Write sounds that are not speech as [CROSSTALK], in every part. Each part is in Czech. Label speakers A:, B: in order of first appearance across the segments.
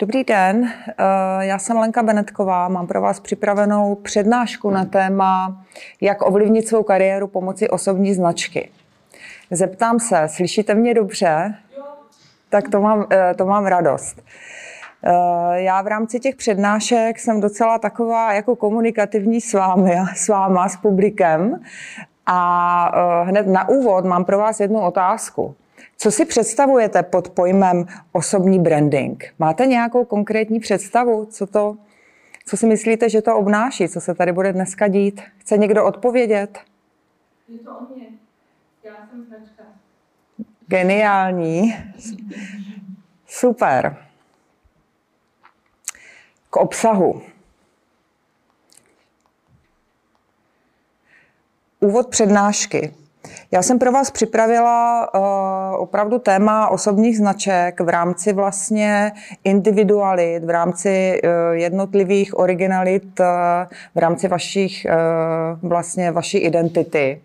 A: Dobrý den, eh, já jsem Lenka Benetková, mám pro vás připravenou přednášku na téma, jak ovlivnit svou kariéru pomocí osobní značky. Zeptám se, slyšíte mě dobře? Tak to mám, eh, to mám radost. Eh, já v rámci těch přednášek jsem docela taková jako komunikativní s vámi, s váma, s publikem. A hned na úvod mám pro vás jednu otázku. Co si představujete pod pojmem osobní branding? Máte nějakou konkrétní představu, co to, co si myslíte, že to obnáší, co se tady bude dneska dít? Chce někdo odpovědět?
B: Je to o mě. Já jsem značka.
A: Geniální. Super. K obsahu. Úvod přednášky. Já jsem pro vás připravila uh, opravdu téma osobních značek v rámci vlastně individualit, v rámci uh, jednotlivých originalit, uh, v rámci vašich, uh, vlastně vaší identity.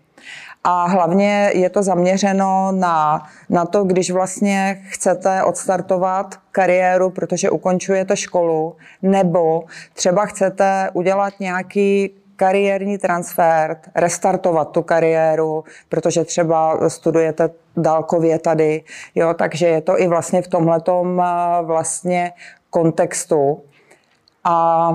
A: A hlavně je to zaměřeno na, na to, když vlastně chcete odstartovat kariéru, protože ukončujete školu, nebo třeba chcete udělat nějaký kariérní transfer, restartovat tu kariéru, protože třeba studujete dálkově tady, jo, takže je to i vlastně v tomhletom eh, vlastně kontextu. A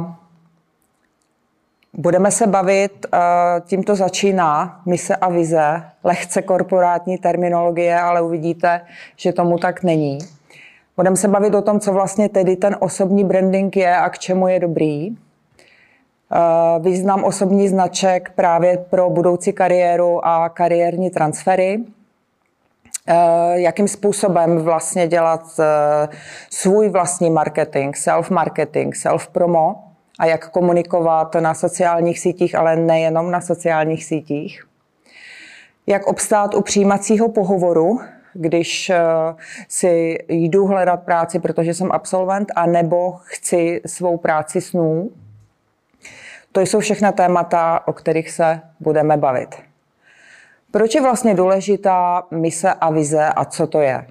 A: budeme se bavit, eh, tímto začíná mise a vize, lehce korporátní terminologie, ale uvidíte, že tomu tak není. Budeme se bavit o tom, co vlastně tedy ten osobní branding je a k čemu je dobrý. Eh, význam osobní značek právě pro budoucí kariéru a kariérní transfery. Eh, jakým způsobem vlastně dělat eh, svůj vlastní marketing, self-marketing, self-promo a jak komunikovat na sociálních sítích, ale nejenom na sociálních sítích. Jak obstát u přijímacího pohovoru, když si jdu hledat práci, protože jsem absolvent, a nebo chci svou práci snů. To jsou všechna témata, o kterých se budeme bavit. Proč je vlastně důležitá mise a vize a co to je?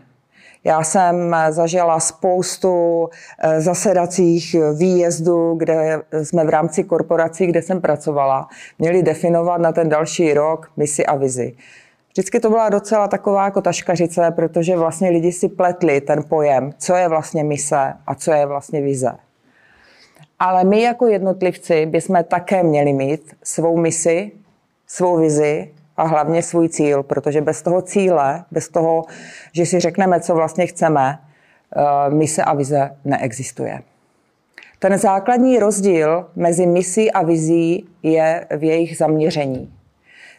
A: Já jsem zažila spoustu eh, zasedacích výjezdů, kde jsme v rámci korporací, kde jsem pracovala, měli definovat na ten další rok misi a vizi. Vždycky to byla docela taková jako taškařice, protože vlastně lidi si pletli ten pojem, co je vlastně mise a co je vlastně vize. Ale my jako jednotlivci bychom také měli mít svou misi, svou vizi a hlavně svůj cíl, protože bez toho cíle, bez toho, že si řekneme, co vlastně chceme, eh, mise a vize neexistuje. Ten základní rozdíl mezi misí a vizí je v jejich zaměření.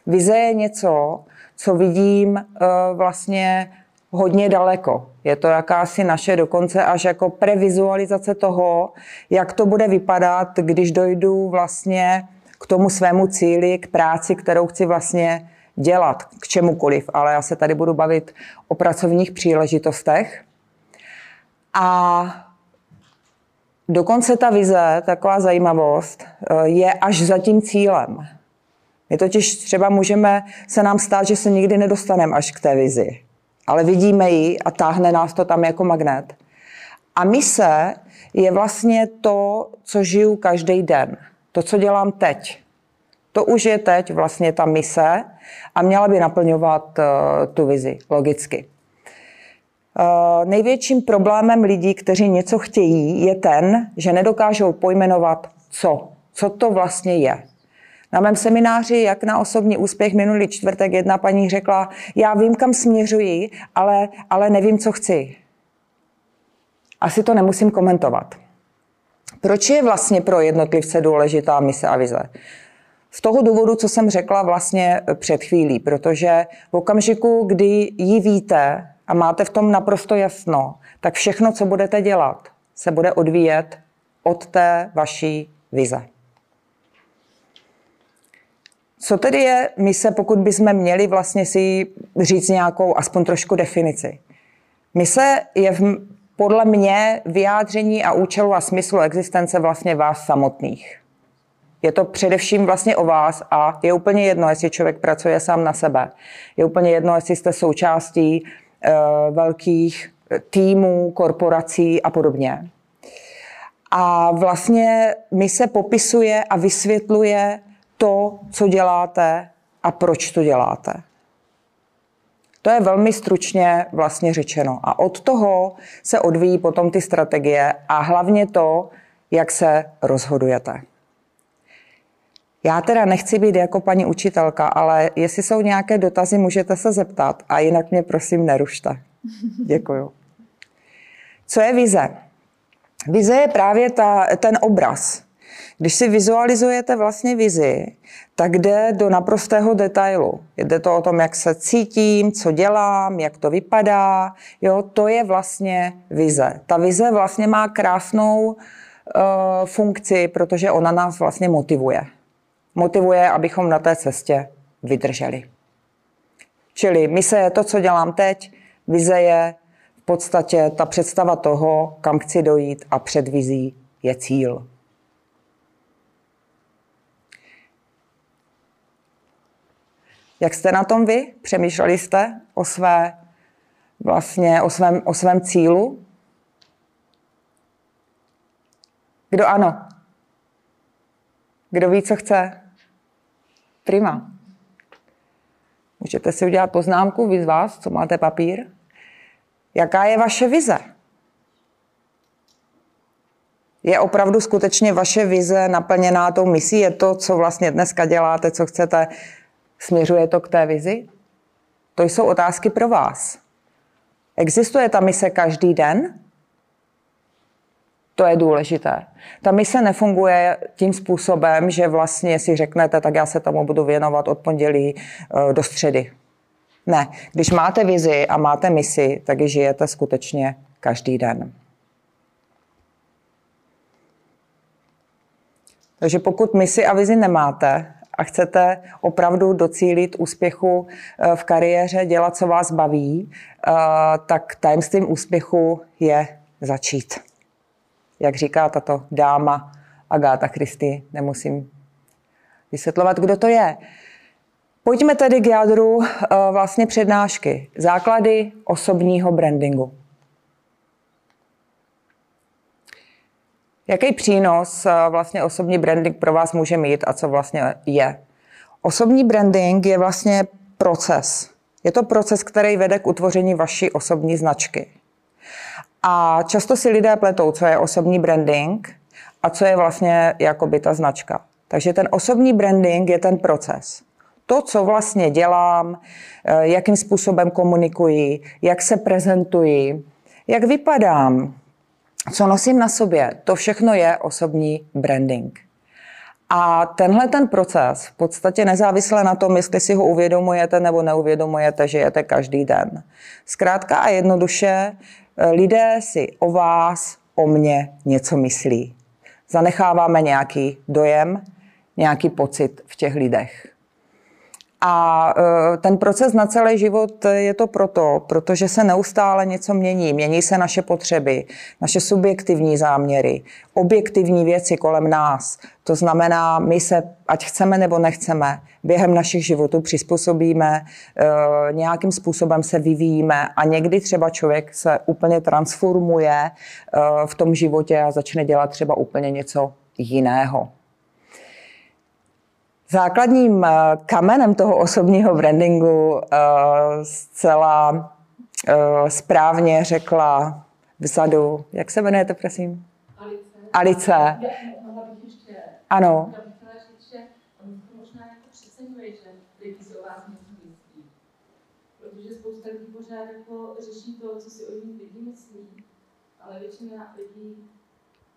A: Vize je něco, co vidím eh, vlastně hodně daleko. Je to jakási naše dokonce až jako previzualizace toho, jak to bude vypadat, když dojdu vlastně k tomu svému cíli, k práci, kterou chci vlastně dělat, k čemukoliv. Ale já se tady budu bavit o pracovních příležitostech. A dokonce ta vize, taková zajímavost, je až za tím cílem. My totiž třeba můžeme se nám stát, že se nikdy nedostaneme až k té vizi ale vidíme ji a táhne nás to tam jako magnet. A mise je vlastně to, co žiju každý den. To, co dělám teď. To už je teď vlastně ta mise a měla by naplňovat uh, tu vizi, logicky. Uh, největším problémem lidí, kteří něco chtějí, je ten, že nedokážou pojmenovat co. Co to vlastně je. Na mém semináři, jak na osobní úspěch minulý čtvrtek, jedna paní řekla, já vím, kam směřuji, ale, ale nevím, co chci. Asi to nemusím komentovat. Proč je vlastně pro jednotlivce důležitá mise a vize? Z toho důvodu, co jsem řekla vlastně před chvílí, protože v okamžiku, kdy ji víte a máte v tom naprosto jasno, tak všechno, co budete dělat, se bude odvíjet od té vaší vize. Co tedy je mise, pokud bychom měli vlastně si říct nějakou aspoň trošku definici? Mise je v, podle mě vyjádření a účelu a smyslu existence vlastně vás samotných. Je to především vlastně o vás a je úplně jedno, jestli člověk pracuje sám na sebe. Je úplně jedno, jestli jste součástí e, velkých týmů, korporací a podobně. A vlastně mi se popisuje a vysvětluje to, co děláte a proč to děláte. To je velmi stručně vlastně řečeno. A od toho se odvíjí potom ty strategie a hlavně to, jak se rozhodujete. Já teda nechci být jako paní učitelka, ale jestli jsou nějaké dotazy, můžete se zeptat a jinak mě prosím nerušte. [LAUGHS] Děkuju. Co je vize? Vize je právě ta, ten obraz. Když si vizualizujete vlastně vizi, tak jde do naprostého detailu. Jde to o tom, jak se cítím, co dělám, jak to vypadá. Jo, to je vlastně vize. Ta vize vlastně má krásnou uh, funkci, protože ona nás vlastně motivuje. Motivuje, abychom na té cestě vydrželi. Čili mise je to, co dělám teď, vize je v podstatě ta představa toho, kam chci dojít a před vizí je cíl. Jak jste na tom vy? Přemýšleli jste o, své, vlastně, o, svém, o svém cílu? Kdo ano? Kdo ví, co chce? Prima. Můžete si udělat poznámku, vy z vás, co máte papír. Jaká je vaše vize? Je opravdu skutečně vaše vize naplněná tou misí? Je to, co vlastně dneska děláte, co chcete Směřuje to k té vizi? To jsou otázky pro vás. Existuje ta mise každý den? To je důležité. Ta mise nefunguje tím způsobem, že vlastně si řeknete, tak já se tomu budu věnovat od pondělí eh, do středy. Ne, když máte vizi a máte misi, tak ji žijete skutečně každý den. Takže pokud misi a vizi nemáte, a chcete opravdu docílit úspěchu eh, v kariéře, dělat, co vás baví, eh, tak tajemstvím úspěchu je začít. Jak říká tato dáma Agáta Christy, nemusím vysvětlovat, kdo to je. Pojďme tedy k jádru eh, vlastně přednášky. Základy osobního brandingu. Jaký přínos eh, vlastně osobní branding pro vás může mít a co vlastně je? Osobní branding je vlastně proces. Je to proces, který vede k utvoření vaší osobní značky. A často si lidé pletou, co je osobní branding a co je vlastně jakoby ta značka. Takže ten osobní branding je ten proces. To, co vlastně dělám, eh, jakým způsobem komunikuji, jak se prezentuji, jak vypadám, co nosím na sobě, to všechno je osobní branding. A tenhle ten proces v podstatě nezávisle na tom, jestli si ho uvědomujete nebo neuvědomujete, že jete každý den. Zkrátka a jednoduše eh, lidé si o vás, o mně něco myslí. Zanecháváme nějaký dojem, nějaký pocit v těch lidech. A e, ten proces na celý život je to proto, protože se neustále něco mění. Mění se naše potřeby, naše subjektivní záměry, objektivní věci kolem nás. To znamená, my se, ať chceme nebo nechceme, během našich životů přizpůsobíme, e, nějakým způsobem se vyvíjíme a někdy třeba člověk se úplně transformuje e, v tom životě a začne dělat třeba úplně něco jiného. Základním eh, kamenem toho osobního brandingu eh, zcela eh, správně řekla vzadu, jak se jmenujete, prosím?
B: Alice.
A: Alice. Ano.
B: jako řeší to, co si o nich lidi myslí, ale většina lidí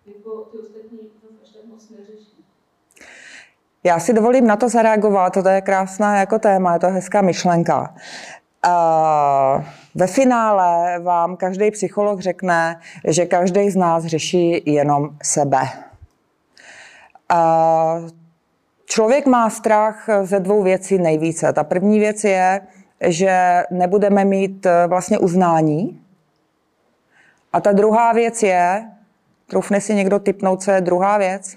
B: jako ty ostatní to až tak moc neřeší.
A: Já si dovolím na to zareagovat, to je krásná jako téma, je to hezká myšlenka. Uh, ve finále vám každý psycholog řekne, že každý z nás řeší jenom sebe. Uh, člověk má strach ze dvou věcí nejvíce. Ta první věc je, že nebudeme mít eh, vlastně uznání. A ta druhá věc je, trufne si někdo typnout, co je druhá věc?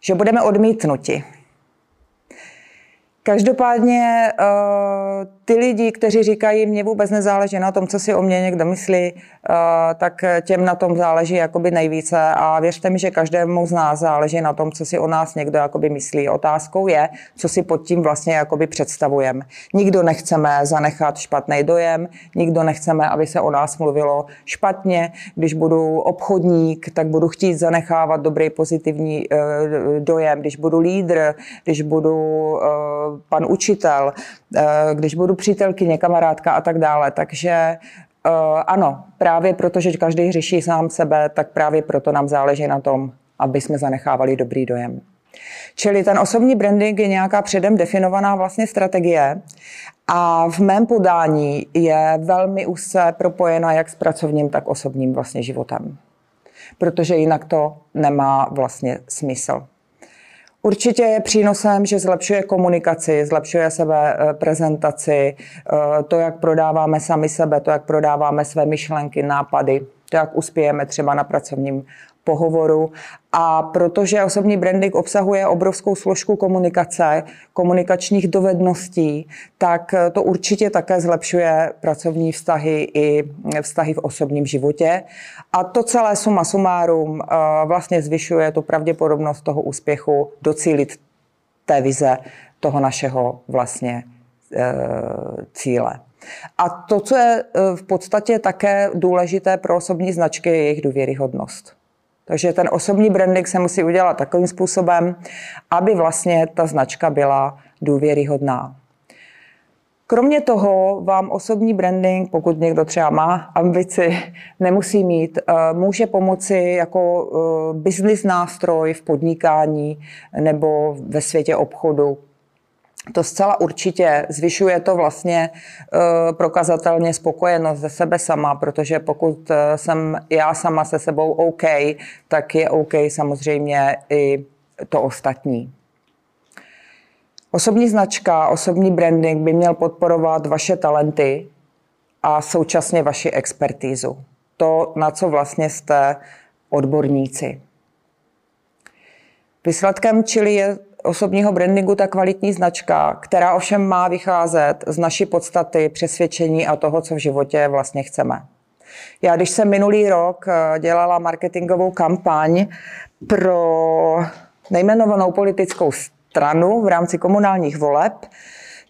A: Že budeme odmítnuti. Každopádně uh, ty lidi, kteří říkají, mě vůbec nezáleží na tom, co si o mě někdo myslí, uh, tak těm na tom záleží jakoby nejvíce a věřte mi, že každému z nás záleží na tom, co si o nás někdo jakoby myslí. Otázkou je, co si pod tím vlastně jakoby představujeme. Nikdo nechceme zanechat špatný dojem, nikdo nechceme, aby se o nás mluvilo špatně. Když budu obchodník, tak budu chtít zanechávat dobrý pozitivní uh, dojem. Když budu lídr, když budu pan učitel, uh, když budu přítelkyně, kamarádka a tak dále. Takže uh, ano, právě proto, že každý řeší sám sebe, tak právě proto nám záleží na tom, aby jsme zanechávali dobrý dojem. Čili ten osobní branding je nějaká předem definovaná vlastně strategie a v mém podání je velmi úzce propojena jak s pracovním, tak osobním vlastně životem. Protože jinak to nemá vlastně smysl. Určitě je přínosem, že zlepšuje komunikaci, zlepšuje sebe eh, prezentaci, eh, to, jak prodáváme sami sebe, to, jak prodáváme své myšlenky, nápady, to, jak uspějeme třeba na pracovním pohovoru. A protože osobní branding obsahuje obrovskou složku komunikace, komunikačních dovedností, tak to určitě také zlepšuje pracovní vztahy i vztahy v osobním životě. A to celé suma sumárum eh, vlastně zvyšuje tu pravděpodobnost toho úspěchu docílit té vize toho našeho vlastně eh, cíle. A to, co je eh, v podstatě také důležité pro osobní značky, je jejich důvěryhodnost. Takže ten osobní branding se musí udělat takovým způsobem, aby vlastně ta značka byla důvěryhodná. Kromě toho vám osobní branding, pokud někdo třeba má ambici, [LAUGHS] nemusí mít, eh, může pomoci jako eh, business nástroj v podnikání nebo ve světě obchodu to zcela určitě zvyšuje to vlastně uh, prokazatelně spokojenost ze sebe sama, protože pokud eh, jsem já sama se sebou OK, tak je OK samozřejmě i to ostatní. Osobní značka, osobní branding by měl podporovat vaše talenty a současně vaši expertízu. To, na co vlastně jste odborníci. Výsledkem čili je osobního brandingu ta kvalitní značka, která ovšem má vycházet z naší podstaty, přesvědčení a toho, co v životě vlastně chceme. Já, když jsem minulý rok eh, dělala marketingovou kampaň pro nejmenovanou politickou stranu v rámci komunálních voleb,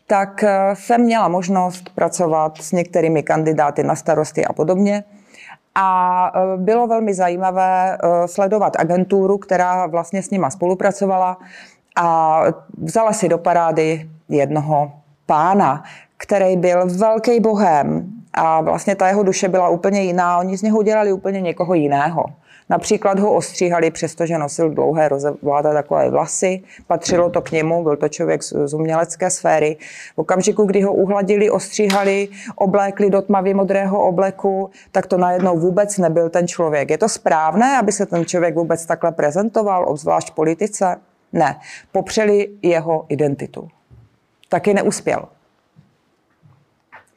A: tak eh, jsem měla možnost pracovat s některými kandidáty na starosty a podobně. A eh, bylo velmi zajímavé sledovat agenturu, která vlastně s nima spolupracovala a vzala si do parády jednoho pána, který byl velký bohem a vlastně ta jeho duše byla úplně jiná. Oni z něho udělali úplně někoho jiného. Například ho ostříhali, přestože nosil dlouhé rozevláté takové vlasy, patřilo to k němu, byl to člověk z umělecké sféry. V okamžiku, kdy ho uhladili, ostříhali, oblékli do tmavě modrého obleku, tak to najednou vůbec nebyl ten člověk. Je to správné, aby se ten člověk vůbec takhle prezentoval, obzvlášť politice? Ne, popřeli jeho identitu. Taky neuspěl,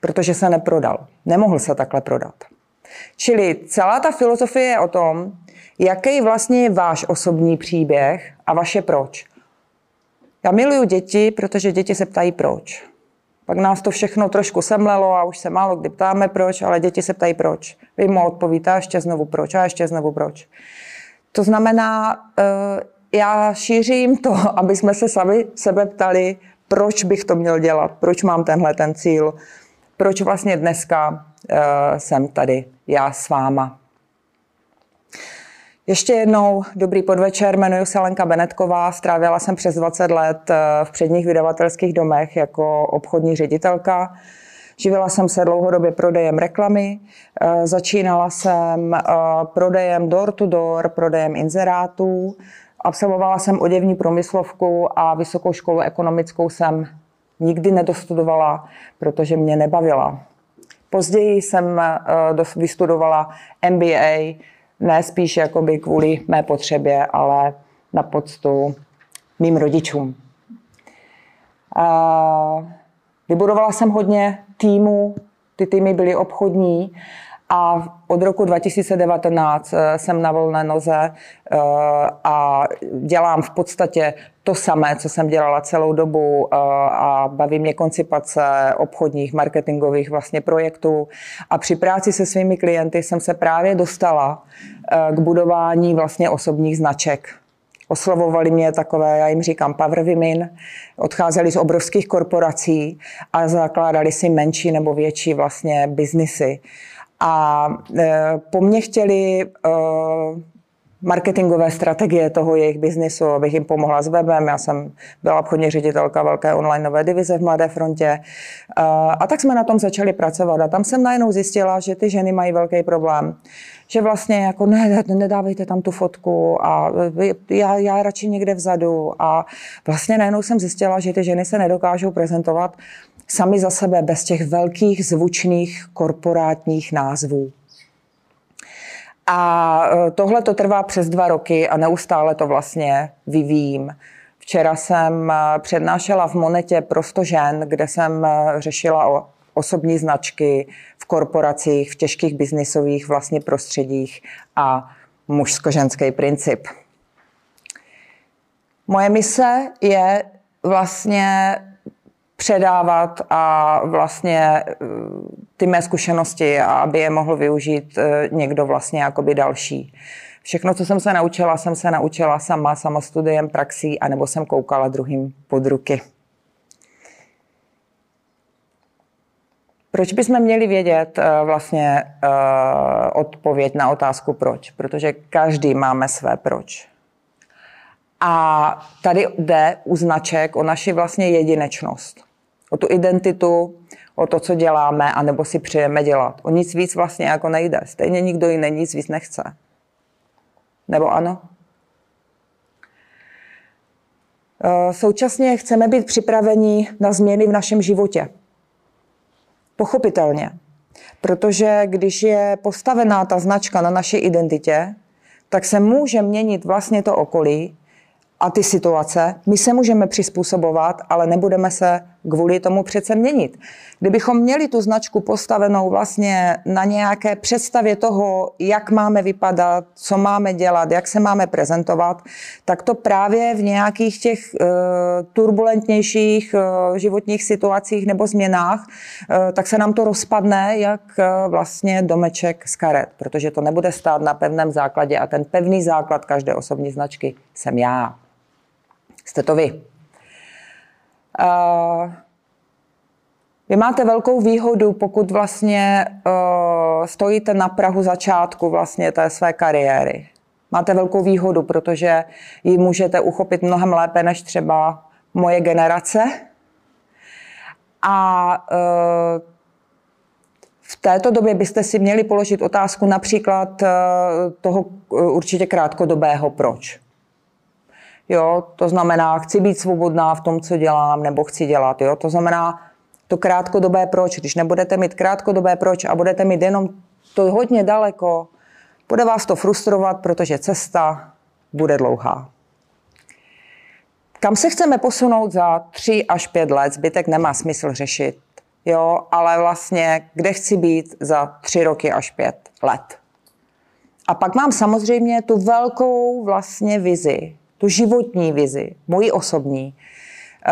A: protože se neprodal. Nemohl se takhle prodat. Čili celá ta filozofie je o tom, jaký vlastně je váš osobní příběh a vaše proč. Já miluju děti, protože děti se ptají proč. Pak nás to všechno trošku semlelo a už se málo kdy ptáme proč, ale děti se ptají proč. Vy mu odpovíte a ještě znovu proč a ještě znovu proč. To znamená, eh, já šířím to, [LAUGHS] aby jsme se sami sebe ptali, proč bych to měl dělat, proč mám tenhle ten cíl, proč vlastně dneska uh, jsem tady já s váma. Ještě jednou dobrý podvečer, jmenuji se Lenka Benetková, strávila jsem přes 20 let eh, v předních vydavatelských domech jako obchodní ředitelka. Živila jsem se dlouhodobě prodejem reklamy, eh, začínala jsem prodejem door to door, prodejem inzerátů, Absolvovala jsem oděvní promyslovku a vysokou školu ekonomickou jsem nikdy nedostudovala, protože mě nebavila. Později jsem eh, vystudovala MBA, ne spíš jakoby kvůli mé potřebě, ale na poctu mým rodičům. Vybudovala jsem hodně týmů, ty týmy byly obchodní A od roku 2019 eh, jsem na volné noze eh, a dělám v podstatě to samé, co jsem dělala celou dobu eh, a baví mě koncipace obchodních, marketingových vlastně projektů. A při práci se svými klienty jsem se právě dostala k budování vlastně osobních značek. Oslovovali mě takové, já jim říkám power women, odcházeli z obrovských korporací a zakládali si menší nebo větší vlastně biznisy. A e, po mně chtěli e, marketingové strategie toho jejich biznisu, abych jim pomohla s webem. Já jsem byla obchodní ředitelka velké onlineové divize v Mladé frontě. E, a tak jsme na tom začali pracovat. A tam jsem najednou zjistila, že ty ženy mají velký problém. Že vlastně jako ne, nedávejte tam tu fotku a já, já radši někde vzadu. A vlastně najednou jsem zjistila, že ty ženy se nedokážou prezentovat sami za sebe bez těch velkých zvučných korporátních názvů. A e, tohle to trvá přes dva roky a neustále to vlastně vyvíjím. Včera jsem e, přednášela v Monetě Prosto žen, kde jsem e, řešila o osobní značky v korporacích, v těžkých biznisových vlastně prostředích a mužsko-ženský princip. Moje mise je vlastně předávat a vlastně eh, ty mé zkušenosti, aby je mohl využít eh, někdo vlastně jakoby další. Všechno, co jsem se naučila, jsem se naučila sama, samostudiem, praxí, anebo jsem koukala druhým pod ruky. Proč bychom měli vědět uh, vlastně odpověď na otázku proč? Protože každý máme své proč. A tady jde u značek o naši vlastně jedinečnost o tu identitu, o to, co děláme, anebo si přejeme dělat. O nic víc vlastně jako nejde. Stejně nikdo jiný nic víc nechce. Nebo ano? Eh, současně chceme být připraveni na změny v našem životě. Pochopitelně. Protože když je postavená ta značka na naší identitě, tak se může měnit vlastně to okolí a ty situace. My se můžeme přizpůsobovat, ale nebudeme se kvůli tomu přece měnit. Kdybychom měli tu značku postavenou vlastně na nějaké představě toho, jak máme vypadat, co máme dělat, jak se máme prezentovat, tak to právě v nějakých těch uh, turbulentnějších uh, životních situacích nebo změnách, uh, tak se nám to rozpadne jak uh, vlastně domeček z karet, protože to nebude stát na pevném základě a ten pevný základ každé osobní značky jsem já. Jste to vy. Uh, vy máte velkou výhodu, pokud vlastně uh, stojíte na Prahu začátku vlastně té své kariéry. Máte velkou výhodu, protože ji můžete uchopit mnohem lépe než třeba moje generace. A uh, v této době byste si měli položit otázku například toho určitě krátkodobého proč. Jo, to znamená, chci být svobodná v tom, co dělám, nebo chci dělat. Jo? To znamená, to krátkodobé proč. Když nebudete mít krátkodobé proč a budete mít jenom to hodně daleko, bude vás to frustrovat, protože cesta bude dlouhá. Kam se chceme posunout za tři až pět let, zbytek nemá smysl řešit. Jo, ale vlastně, kde chci být za tři roky až pět let. A pak mám samozřejmě tu velkou vlastně vizi, tu životní vizi, moji osobní, eh,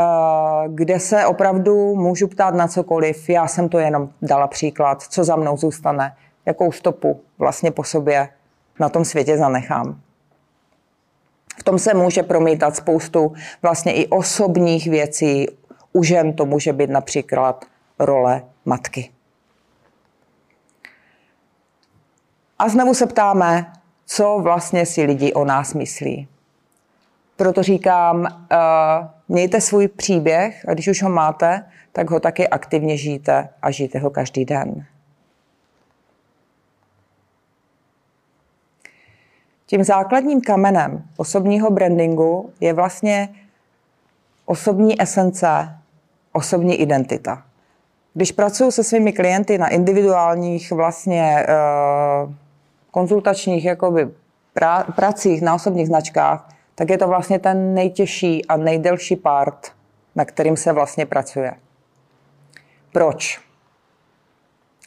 A: kde se opravdu můžu ptát na cokoliv. Já jsem to jenom dala příklad, co za mnou zůstane, jakou stopu vlastně po sobě na tom světě zanechám. V tom se může promítat spoustu vlastně i osobních věcí. U žen to může být například role matky. A znovu se ptáme, co vlastně si lidi o nás myslí. Proto říkám, uh, mějte svůj příběh a když už ho máte, tak ho taky aktivně žijte a žijte ho každý den. Tím základním kamenem osobního brandingu je vlastně osobní esence, osobní identita. Když pracuji se svými klienty na individuálních vlastně uh, konzultačních jakoby, pra, pracích na osobních značkách, tak je to vlastně ten nejtěžší a nejdelší part, na kterým se vlastně pracuje. Proč?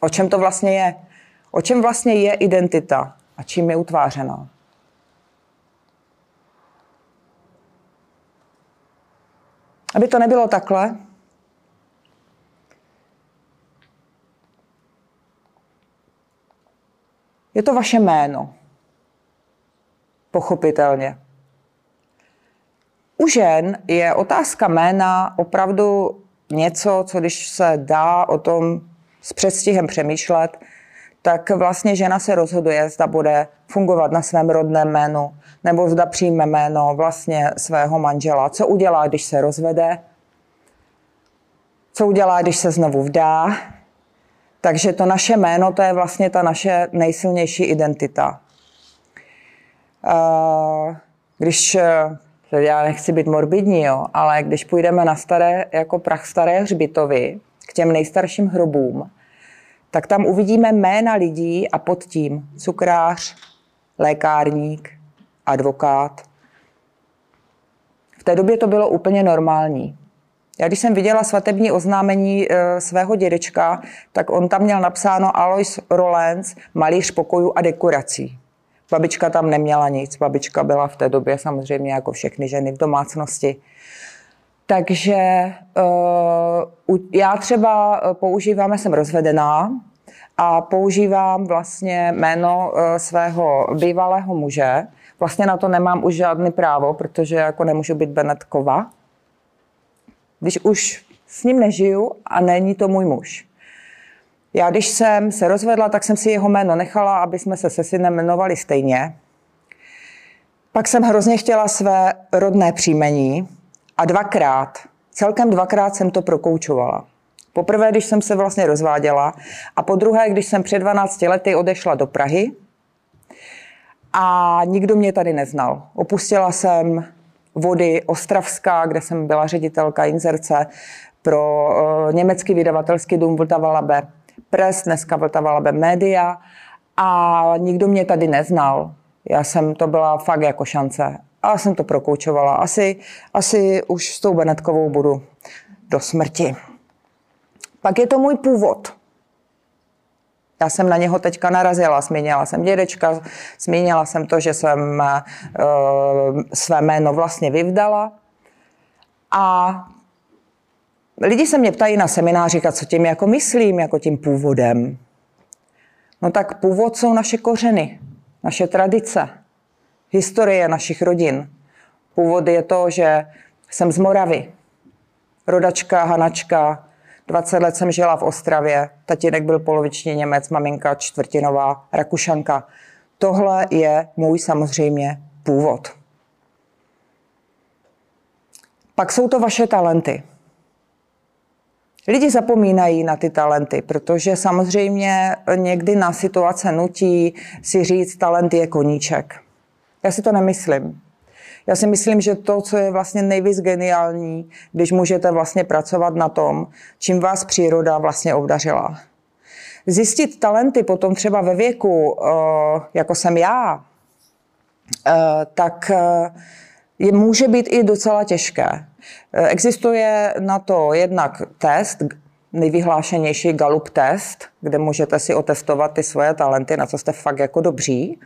A: O čem to vlastně je? O čem vlastně je identita a čím je utvářená? Aby to nebylo takhle, je to vaše jméno. Pochopitelně. U žen je otázka jména opravdu něco, co když se dá o tom s předstihem přemýšlet, tak vlastně žena se rozhoduje, zda bude fungovat na svém rodném jménu, nebo zda přijme jméno vlastně svého manžela. Co udělá, když se rozvede, co udělá, když se znovu vdá. Takže to naše jméno, to je vlastně ta naše nejsilnější identita. Když, já nechci být morbidní, jo, ale když půjdeme na staré, jako prach staré hřbitovy, k těm nejstarším hrobům, tak tam uvidíme jména lidí a pod tím cukrář, lékárník, advokát. V té době to bylo úplně normální. Já když jsem viděla svatební oznámení e, svého dědečka, tak on tam měl napsáno Alois Rollens, malíř pokojů a dekorací. Babička tam neměla nic, babička byla v té době samozřejmě jako všechny ženy v domácnosti. Takže uh, já třeba používám, jsem rozvedená a používám vlastně jméno uh, svého bývalého muže. Vlastně na to nemám už žádný právo, protože jako nemůžu být Benetkova. Když už s ním nežiju a není to můj muž. Já když jsem se rozvedla, tak jsem si jeho jméno nechala, aby jsme se se synem jmenovali stejně. Pak jsem hrozně chtěla své rodné příjmení, a dvakrát, celkem dvakrát jsem to prokoučovala. Poprvé, když jsem se vlastně rozváděla a po druhé, když jsem před 12 lety odešla do Prahy a nikdo mě tady neznal. Opustila jsem vody Ostravská, kde jsem byla ředitelka inzerce pro uh, německý vydavatelský dům Vltava Labe Press, dneska Vltava Labe Media a nikdo mě tady neznal. Já jsem, to byla fakt jako šance a jsem to prokoučovala. Asi, asi už s tou Benetkovou budu do smrti. Pak je to můj původ. Já jsem na něho teďka narazila, zmínila jsem dědečka, zmínila jsem to, že jsem uh, své jméno vlastně vyvdala. A lidi se mě ptají na seminářích, a co tím jako myslím, jako tím původem. No tak původ jsou naše kořeny, naše tradice historie našich rodin. Původ je to, že jsem z Moravy. Rodačka, Hanačka, 20 let jsem žila v Ostravě, tatínek byl poloviční Němec, maminka čtvrtinová Rakušanka. Tohle je můj samozřejmě původ. Pak jsou to vaše talenty. Lidi zapomínají na ty talenty, protože samozřejmě někdy na situace nutí si říct, talent je koníček. Já si to nemyslím. Já si myslím, že to, co je vlastně nejvíc geniální, když můžete vlastně pracovat na tom, čím vás příroda vlastně obdařila. Zjistit talenty potom třeba ve věku, eh, jako jsem já, eh, tak eh, je, může být i docela těžké. Existuje na to jednak test, nejvyhlášenější Gallup test, kde můžete si otestovat ty svoje talenty, na co jste fakt jako dobří.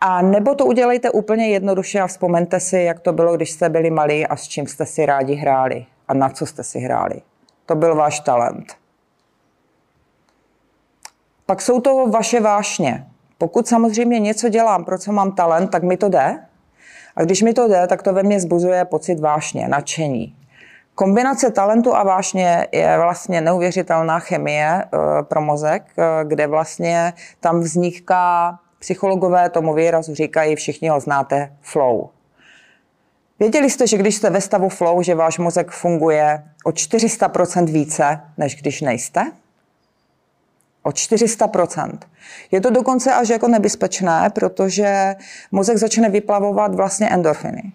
A: A nebo to udělejte úplně jednoduše a vzpomeňte si, jak to bylo, když jste byli malí a s čím jste si rádi hráli a na co jste si hráli. To byl váš talent. Pak jsou to vaše vášně. Pokud samozřejmě něco dělám, pro co mám talent, tak mi to jde. A když mi to jde, tak to ve mně zbuzuje pocit vášně, nadšení. Kombinace talentu a vášně je vlastně neuvěřitelná chemie eh, pro mozek, eh, kde vlastně tam vzniká Psychologové tomu výrazu říkají, všichni ho znáte, flow. Věděli jste, že když jste ve stavu flow, že váš mozek funguje o 400% více, než když nejste? O 400%. Je to dokonce až jako nebezpečné, protože mozek začne vyplavovat vlastně endorfiny.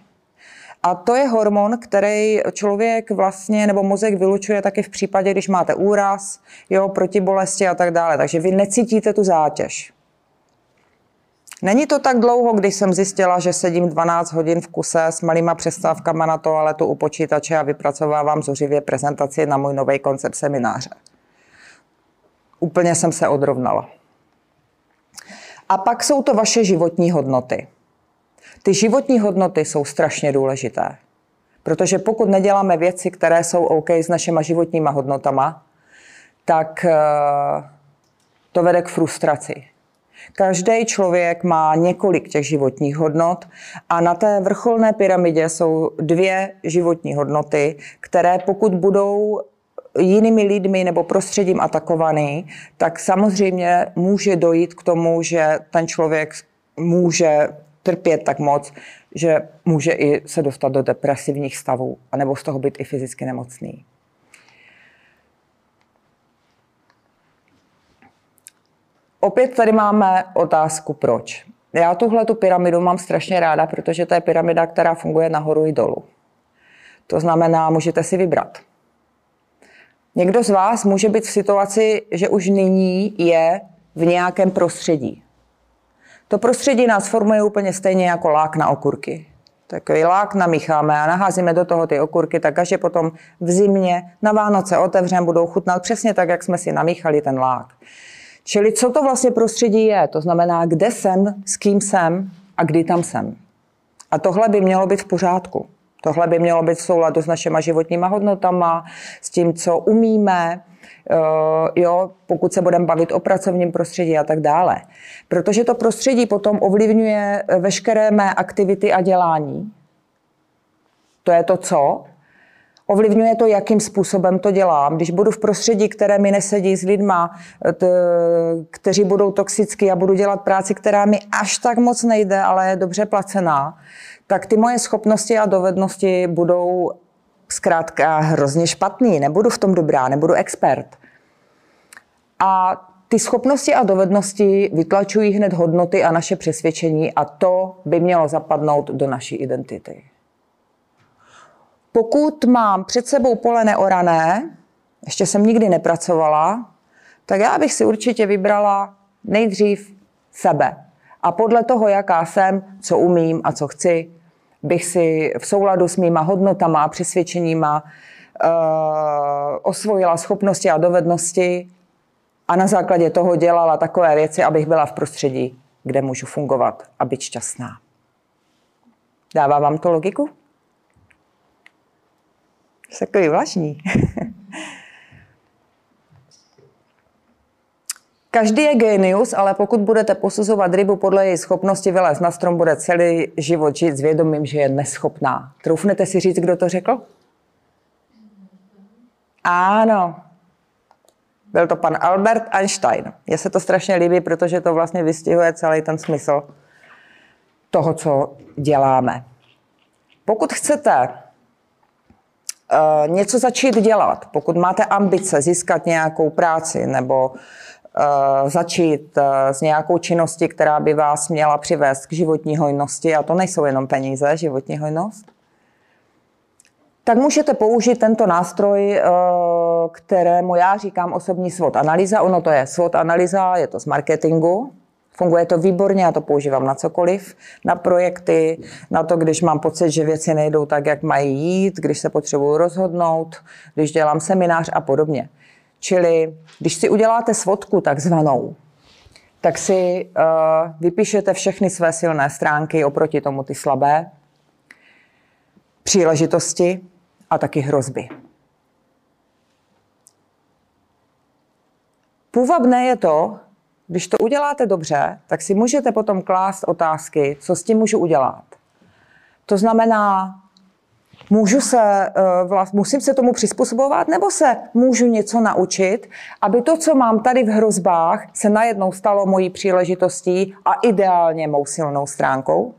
A: A to je hormon, který člověk vlastně, nebo mozek vylučuje taky v případě, když máte úraz, jo, proti bolesti a tak dále. Takže vy necítíte tu zátěž. Není to tak dlouho, když jsem zjistila, že sedím 12 hodin v kuse s malýma přestávkama na toaletu u počítače a vypracovávám zuřivě prezentaci na můj nový koncept semináře. Úplně jsem se odrovnala. A pak jsou to vaše životní hodnoty. Ty životní hodnoty jsou strašně důležité. Protože pokud neděláme věci, které jsou OK s našima životníma hodnotama, tak eh, to vede k frustraci. Každý člověk má několik těch životních hodnot a na té vrcholné pyramidě jsou dvě životní hodnoty, které pokud budou jinými lidmi nebo prostředím atakovaný, tak samozřejmě může dojít k tomu, že ten člověk může trpět tak moc, že může i se dostat do depresivních stavů, anebo z toho být i fyzicky nemocný. Opět tady máme otázku proč. Já tuhle tu pyramidu mám strašně ráda, protože to je pyramida, která funguje nahoru i dolů. To znamená, můžete si vybrat. Někdo z vás může být v situaci, že už nyní je v nějakém prostředí. To prostředí nás formuje úplně stejně jako lák na okurky. Takový lák namícháme a naházíme do toho ty okurky, tak až je potom v zimě na Vánoce otevřeme, budou chutnat přesně tak, jak jsme si namíchali ten lák. Čili co to vlastně prostředí je? To znamená, kde jsem, s kým jsem a kdy tam jsem. A tohle by mělo být v pořádku. Tohle by mělo být v souladu s našimi životníma hodnotama, s tím, co umíme, eh, jo, pokud se budeme bavit o pracovním prostředí a tak dále. Protože to prostředí potom ovlivňuje veškeré mé aktivity a dělání. To je to co? Ovlivňuje to, jakým způsobem to dělám. Když budu v prostředí, které mi nesedí s lidma, t, kteří budou toxický a budu dělat práci, která mi až tak moc nejde, ale je dobře placená, tak ty moje schopnosti a dovednosti budou zkrátka hrozně špatný. Nebudu v tom dobrá, nebudu expert. A ty schopnosti a dovednosti vytlačují hned hodnoty a naše přesvědčení a to by mělo zapadnout do naší identity. Pokud mám před sebou pole neorané, ještě jsem nikdy nepracovala, tak já bych si určitě vybrala nejdřív sebe. A podle toho, jaká jsem, co umím a co chci, bych si v souladu s mýma hodnotama a přesvědčeníma uh, osvojila schopnosti a dovednosti a na základě toho dělala takové věci, abych byla v prostředí, kde můžu fungovat a být šťastná. Dává vám to logiku? Jsi takový vlažný. Každý je genius, ale pokud budete posuzovat rybu podle její schopnosti vylézt na strom, bude celý život žít s vědomím, že je neschopná. Troufnete si říct, kdo to řekl? Ano. Byl to pan Albert Einstein. Mně se to strašně líbí, protože to vlastně vystihuje celý ten smysl toho, co děláme. Pokud chcete uh, něco začít dělat, pokud máte ambice získat nějakou práci nebo uh, začít uh, s nějakou činností, která by vás měla přivést k životní hojnosti, a to nejsou jenom peníze, životní hojnost, tak můžete použít tento nástroj, kterému já říkám osobní SWOT analýza. Ono to je SWOT analýza, je to z marketingu, Funguje to výborně, já to používám na cokoliv, na projekty, na to, když mám pocit, že věci nejdou tak, jak mají jít, když se potřebuju rozhodnout, když dělám seminář a podobně. Čili když si uděláte svodku takzvanou, tak si uh, vypíšete všechny své silné stránky oproti tomu ty slabé, příležitosti a taky hrozby. Půvabné je to, když to uděláte dobře, tak si můžete potom klást otázky, co s tím můžu udělat. To znamená, můžu se, eh, musím se tomu přizpůsobovat, nebo se můžu něco naučit, aby to, co mám tady v hrozbách, se najednou stalo mojí příležitostí a ideálně mou silnou stránkou?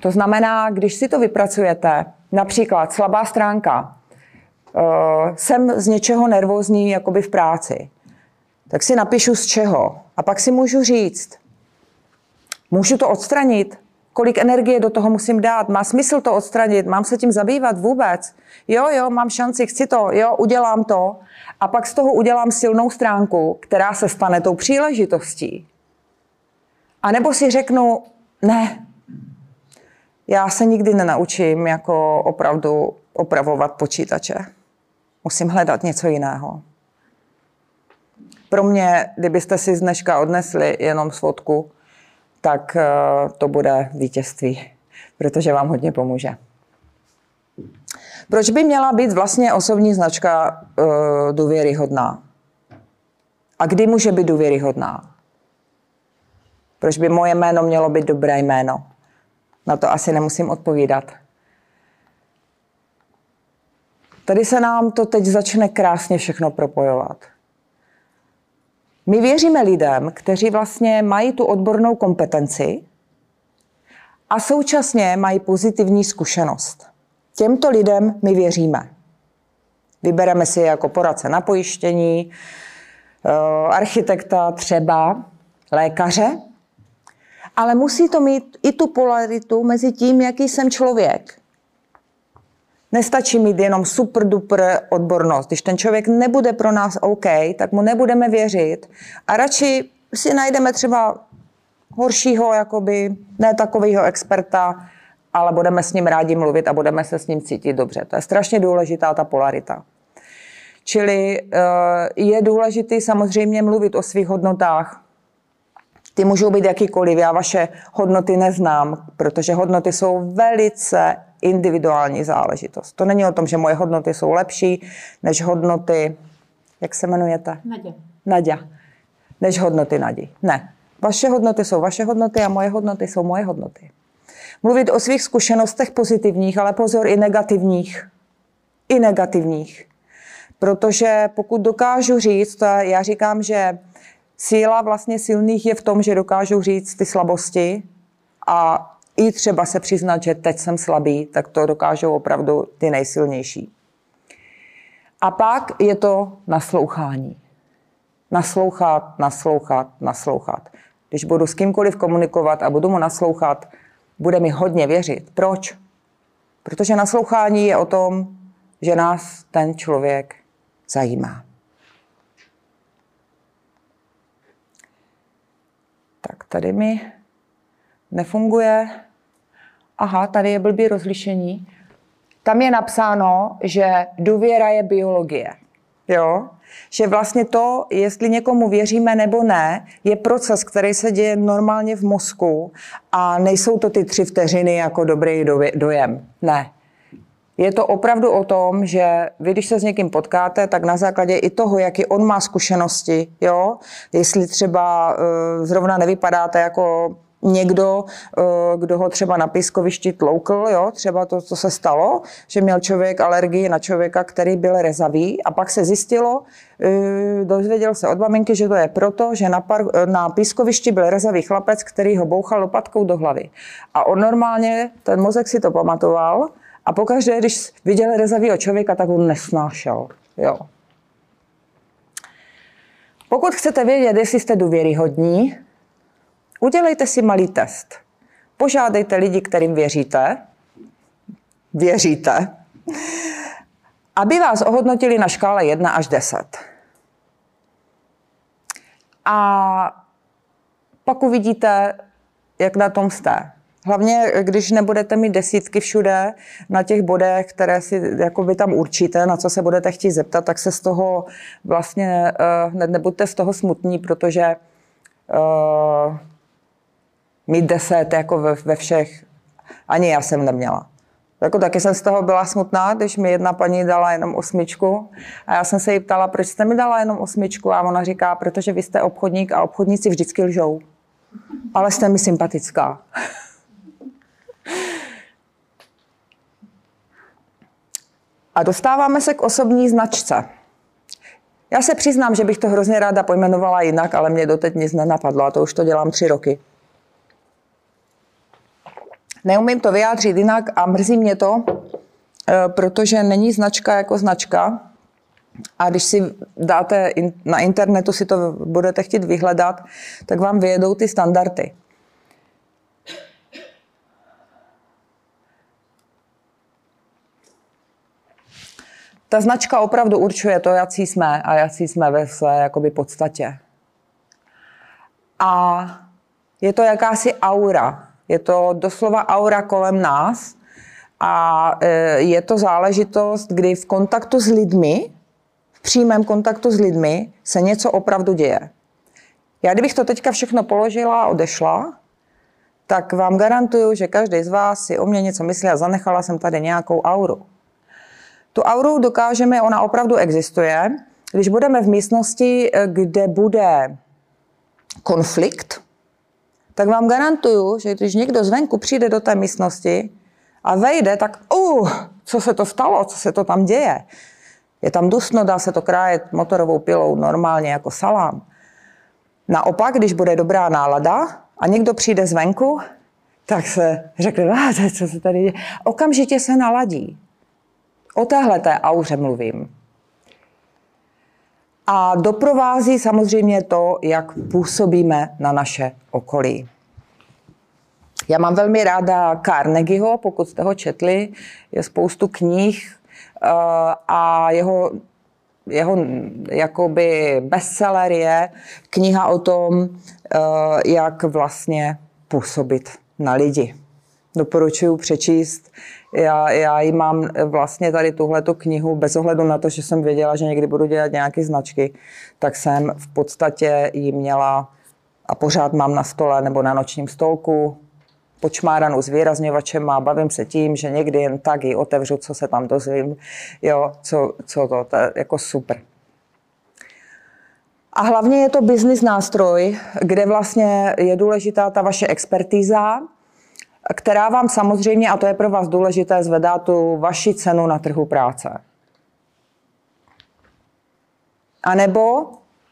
A: To znamená, když si to vypracujete, například slabá stránka, eh, jsem z něčeho nervózní jakoby v práci tak si napíšu z čeho. A pak si můžu říct, můžu to odstranit, kolik energie do toho musím dát, má smysl to odstranit, mám se tím zabývat vůbec. Jo, jo, mám šanci, chci to, jo, udělám to. A pak z toho udělám silnou stránku, která se stane tou příležitostí. A nebo si řeknu, ne, já se nikdy nenaučím jako opravdu opravovat počítače. Musím hledat něco jiného. Pro mě, kdybyste si z dneška odnesli jenom svodku, tak eh, to bude vítězství, protože vám hodně pomůže. Proč by měla být vlastně osobní značka uh, důvěryhodná? A kdy může být důvěryhodná? Proč by moje jméno mělo být dobré jméno? Na to asi nemusím odpovídat. Tady se nám to teď začne krásně všechno propojovat. My věříme lidem, kteří vlastně mají tu odbornou kompetenci a současně mají pozitivní zkušenost. Těmto lidem my věříme. Vybereme si jako poradce na pojištění, eh, architekta třeba, lékaře, ale musí to mít i tu polaritu mezi tím, jaký jsem člověk. Nestačí mít jenom super duper odbornost. Když ten člověk nebude pro nás OK, tak mu nebudeme věřit a radši si najdeme třeba horšího, jakoby, ne takového experta, ale budeme s ním rádi mluvit a budeme se s ním cítit dobře. To je strašně důležitá ta polarita. Čili eh, je důležité samozřejmě mluvit o svých hodnotách. Ty můžou být jakýkoliv, já vaše hodnoty neznám, protože hodnoty jsou velice individuální záležitost. To není o tom, že moje hodnoty jsou lepší než hodnoty, jak se jmenujete?
C: Nadě.
A: Nadia. Než hodnoty Nadi. Ne. Vaše hodnoty jsou vaše hodnoty a moje hodnoty jsou moje hodnoty. Mluvit o svých zkušenostech pozitivních, ale pozor i negativních. I negativních. Protože pokud dokážu říct, já říkám, že síla vlastně silných je v tom, že dokážou říct ty slabosti a i třeba se přiznat, že teď jsem slabý, tak to dokážou opravdu ty nejsilnější. A pak je to naslouchání. Naslouchat, naslouchat, naslouchat. Když budu s kýmkoliv komunikovat a budu mu naslouchat, bude mi hodně věřit. Proč? Protože naslouchání je o tom, že nás ten člověk zajímá. Tak tady mi nefunguje. Aha, tady je blbý rozlišení. Tam je napsáno, že důvěra je biologie. Jo? Že vlastně to, jestli někomu věříme nebo ne, je proces, který se děje normálně v mozku a nejsou to ty tři vteřiny jako dobrý dojem. Ne. Je to opravdu o tom, že vy, když se s někým potkáte, tak na základě i toho, jaký on má zkušenosti, jo, jestli třeba uh, zrovna nevypadáte jako někdo, eh, kdo ho třeba na pískovišti tloukl, jo, třeba to, co se stalo, že měl člověk alergii na člověka, který byl rezavý a pak se zjistilo, eh, dozvěděl se od maminky, že to je proto, že na, par, na pískovišti byl rezavý chlapec, který ho bouchal lopatkou do hlavy. A on normálně, ten mozek si to pamatoval a pokaždé, když viděl rezavýho člověka, tak on nesnášel. Jo. Pokud chcete vědět, jestli jste důvěryhodní, Udělejte si malý test. Požádejte lidi, kterým věříte, věříte, aby vás ohodnotili na škále 1 až 10. A pak uvidíte, jak na tom jste. Hlavně, když nebudete mít desítky všude na těch bodech, které si jakoby tam určíte, na co se budete chtít zeptat, tak se z toho vlastně, uh, nebuďte z toho smutní, protože uh, mít deset jako ve, ve všech, ani já jsem neměla. Jako taky jsem z toho byla smutná, když mi jedna paní dala jenom osmičku a já jsem se jí ptala, proč jste mi dala jenom osmičku a ona říká, protože vy jste obchodník a obchodníci vždycky lžou. Ale jste mi sympatická. A dostáváme se k osobní značce. Já se přiznám, že bych to hrozně ráda pojmenovala jinak, ale mě doteď nic nenapadlo a to už to dělám tři roky. Neumím to vyjádřit jinak a mrzí mě to, eh, protože není značka jako značka. A když si dáte na internetu, si to budete chtít vyhledat, tak vám vyjedou ty standardy. Ta značka opravdu určuje to, jaký jsme a jaký jsme ve své jakoby, podstatě. A je to jakási aura, je to doslova aura kolem nás a e, je to záležitost, kdy v kontaktu s lidmi, v přímém kontaktu s lidmi se něco opravdu děje. Já kdybych to teďka všechno položila a odešla, tak vám garantuju, že každý z vás si o mě něco myslí a zanechala jsem tady nějakou auru. Tu auru dokážeme, ona opravdu existuje, když budeme v místnosti, kde bude konflikt, tak vám garantuju, že když někdo zvenku přijde do té místnosti a vejde, tak uh, co se to stalo, co se to tam děje. Je tam dusno, dá se to krájet motorovou pilou normálně jako salám. Naopak, když bude dobrá nálada a někdo přijde zvenku, tak se řekne, co se tady děje. Okamžitě se naladí. O téhle té auře mluvím. A doprovází samozřejmě to, jak působíme na naše okolí. Já mám velmi ráda Carnegieho, pokud jste ho četli, je spoustu knih eh, a jeho, jeho jakoby bestseller je kniha o tom, eh, jak vlastně působit na lidi. Doporučuji přečíst. Já, já ji mám vlastně tady tuhleto knihu, bez ohledu na to, že jsem věděla, že někdy budu dělat nějaké značky, tak jsem v podstatě ji měla a pořád mám na stole nebo na nočním stolku počmáranou zvýrazňovačem a bavím se tím, že někdy jen tak ji otevřu, co se tam dozvím, jo, co, co to, to je jako super. A hlavně je to business nástroj, kde vlastně je důležitá ta vaše expertíza, která vám samozřejmě, a to je pro vás důležité, zvedá tu vaši cenu na trhu práce. A nebo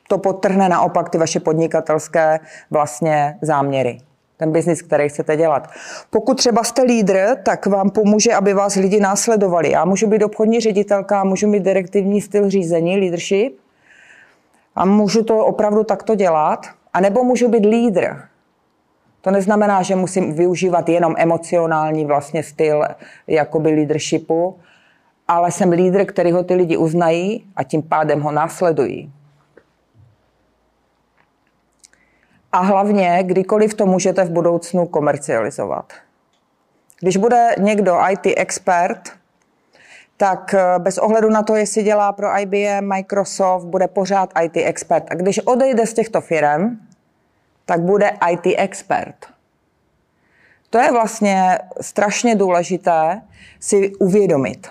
A: to podtrhne naopak ty vaše podnikatelské vlastně záměry ten biznis, který chcete dělat. Pokud třeba jste lídr, tak vám pomůže, aby vás lidi následovali. Já můžu být obchodní ředitelka, můžu mít direktivní styl řízení, leadership, a můžu to opravdu takto dělat, a nebo můžu být lídr. To neznamená, že musím využívat jenom emocionální vlastně styl jakoby leadershipu, ale jsem lídr, který ho ty lidi uznají a tím pádem ho následují. A hlavně, kdykoliv to můžete v budoucnu komercializovat. Když bude někdo IT expert, tak eh, bez ohledu na to, jestli dělá pro IBM, Microsoft, bude pořád IT expert. A když odejde z těchto firm, tak bude IT expert. To je vlastně strašně důležité si uvědomit.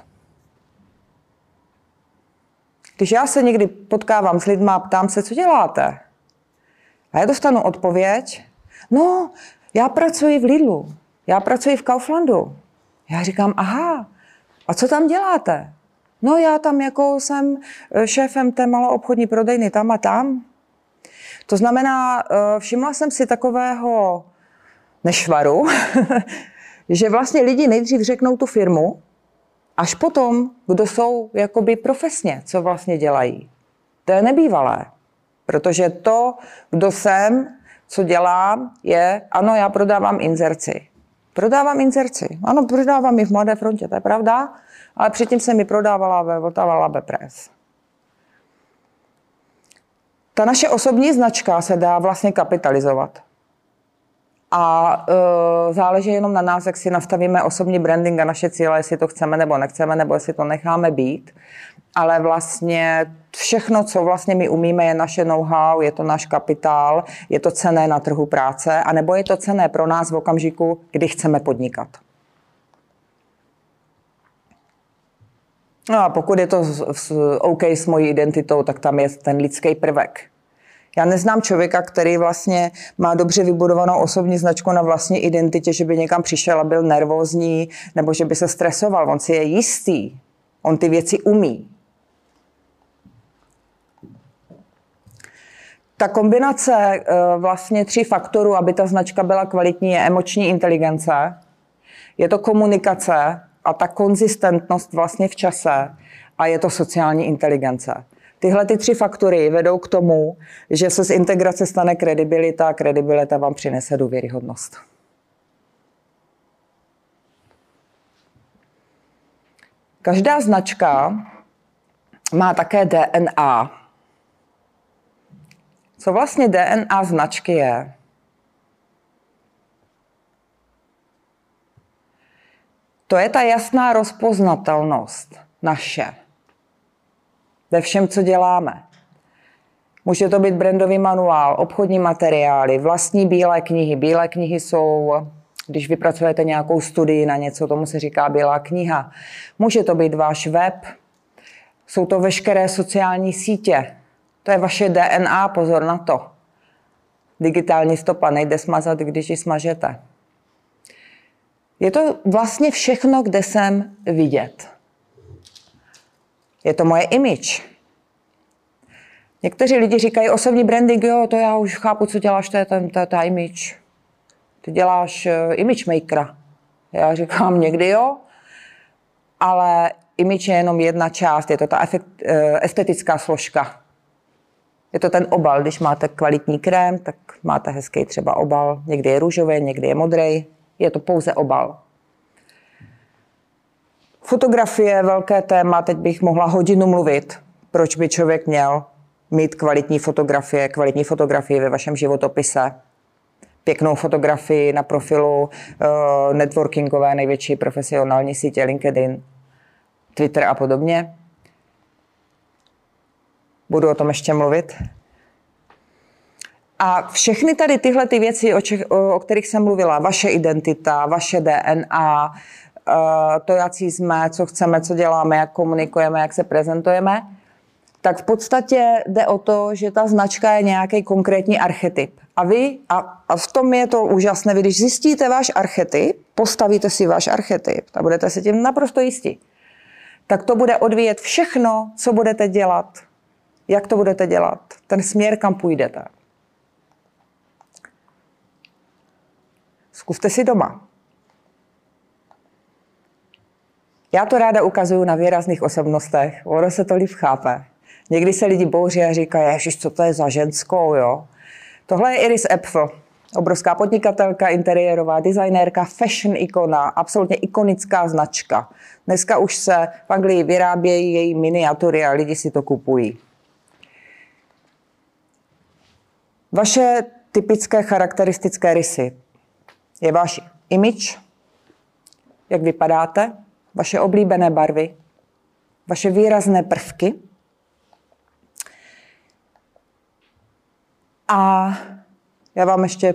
A: Když já se někdy potkávám s lidmi a ptám se, co děláte, a já dostanu odpověď, no, já pracuji v Lidlu, já pracuji v Kauflandu. Já říkám, aha, a co tam děláte? No já tam jako jsem eh, šéfem té maloobchodní prodejny tam a tam. To znamená, eh, všimla jsem si takového nešvaru, [LAUGHS] že vlastně lidi nejdřív řeknou tu firmu, až potom, kdo jsou jakoby profesně, co vlastně dělají. To je nebývalé. Protože to, kdo jsem, co dělám, je, ano, já prodávám inzerci. Prodávám inzerci. Ano, prodávám ji v Mladé frontě, to je pravda, ale předtím jsem mi prodávala ve Vltava Labe Press. Ta naše osobní značka se dá vlastně kapitalizovat. A e, záleží jenom na nás, jak si nastavíme osobní branding a naše cíle, jestli to chceme nebo nechceme, nebo jestli to necháme být. Ale vlastně všechno, co vlastně my umíme, je naše know-how, je to náš kapitál, je to cené na trhu práce, anebo je to cené pro nás v okamžiku, kdy chceme podnikat. No a pokud je to OK s mojí identitou, tak tam je ten lidský prvek. Já neznám člověka, který vlastně má dobře vybudovanou osobní značku na vlastní identitě, že by někam přišel a byl nervózní, nebo že by se stresoval. On si je jistý. On ty věci umí. Ta kombinace eh, vlastně tří faktorů, aby ta značka byla kvalitní, je emoční inteligence, je to komunikace a ta konzistentnost vlastně v čase a je to sociální inteligence. Tyhle ty tři faktory vedou k tomu, že se z integrace stane kredibilita a kredibilita vám přinese důvěryhodnost. Každá značka má také DNA. Co vlastně DNA značky je? To je ta jasná rozpoznatelnost naše. ve všem, co děláme. Může to být brandový manuál, obchodní materiály, vlastní bílé knihy. Bílé knihy jsou, když vypracujete nějakou studii na něco, tomu se říká bílá kniha. Může to být váš web, jsou to veškeré sociální sítě. To je vaše DNA, pozor na to. Digitální stopa nejde smazat, když ji smažete. Je to vlastně všechno, kde jsem vidět. Je to moje image. Někteří lidi říkají osobní branding, jo, to já už chápu, co děláš, to je ta, ta, ta image. Ty děláš uh, image makera. Já říkám [LAUGHS] někdy jo, ale image je jenom jedna část, je to ta efekt, uh, estetická složka. Je to ten obal, když máte kvalitní krém, tak máte hezký třeba obal, někdy je růžový, někdy je modrý, je to pouze obal. Fotografie je velké téma, teď bych mohla hodinu mluvit, proč by člověk měl mít kvalitní fotografie, kvalitní fotografii ve vašem životopise, pěknou fotografii na profilu uh, networkingové největší profesionální sítě LinkedIn, Twitter a podobně. Budu o tom ještě mluvit. A všechny tady tyhle ty věci, o, čech, o, kterých jsem mluvila, vaše identita, vaše DNA, uh, to, jaký jsme, co chceme, co děláme, jak komunikujeme, jak se prezentujeme, tak v podstatě jde o to, že ta značka je nějaký konkrétní archetyp. A vy, a, a v tom je to úžasné, vy když zjistíte váš archetyp, postavíte si váš archetyp a budete si tím naprosto jistí, tak to bude odvíjet všechno, co budete dělat, jak to budete dělat, ten směr, kam půjdete. Zkuste si doma. Já to ráda ukazuju na výrazných osobnostech, ono se to líp chápe. Někdy se lidi bouří a říkají, ježiš, co to je za ženskou, jo. Tohle je Iris Epfel, obrovská podnikatelka, interiérová designérka, fashion ikona, absolutně ikonická značka. Dneska už se v Anglii vyrábějí její miniatury a lidi si to kupují. Vaše typické charakteristické rysy je váš image, jak vypadáte, vaše oblíbené barvy, vaše výrazné prvky, A já vám ještě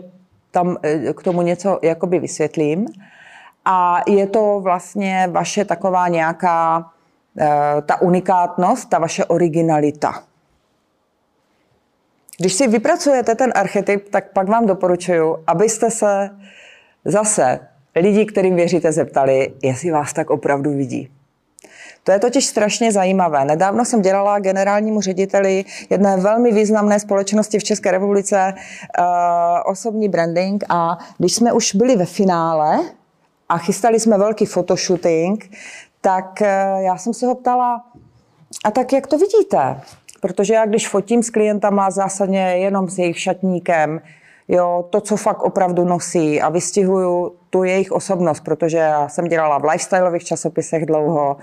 A: tam eh, k tomu něco jakoby vysvětlím. A je to vlastně vaše taková nějaká eh, ta unikátnost, ta vaše originalita. Když si vypracujete ten archetyp, tak pak vám doporučuji, abyste se zase lidi, kterým věříte, zeptali, jestli vás tak opravdu vidí. To je totiž strašně zajímavé. Nedávno jsem dělala generálnímu řediteli jedné velmi významné společnosti v České republice uh, osobní branding a když jsme už byli ve finále a chystali jsme velký fotoshooting, tak uh, já jsem se ho ptala, a tak jak to vidíte? Protože já když fotím s klientama zásadně jenom s jejich šatníkem, jo, to, co fakt opravdu nosí. A vystihuju tu jejich osobnost, protože já jsem dělala v lifestyleových časopisech dlouho.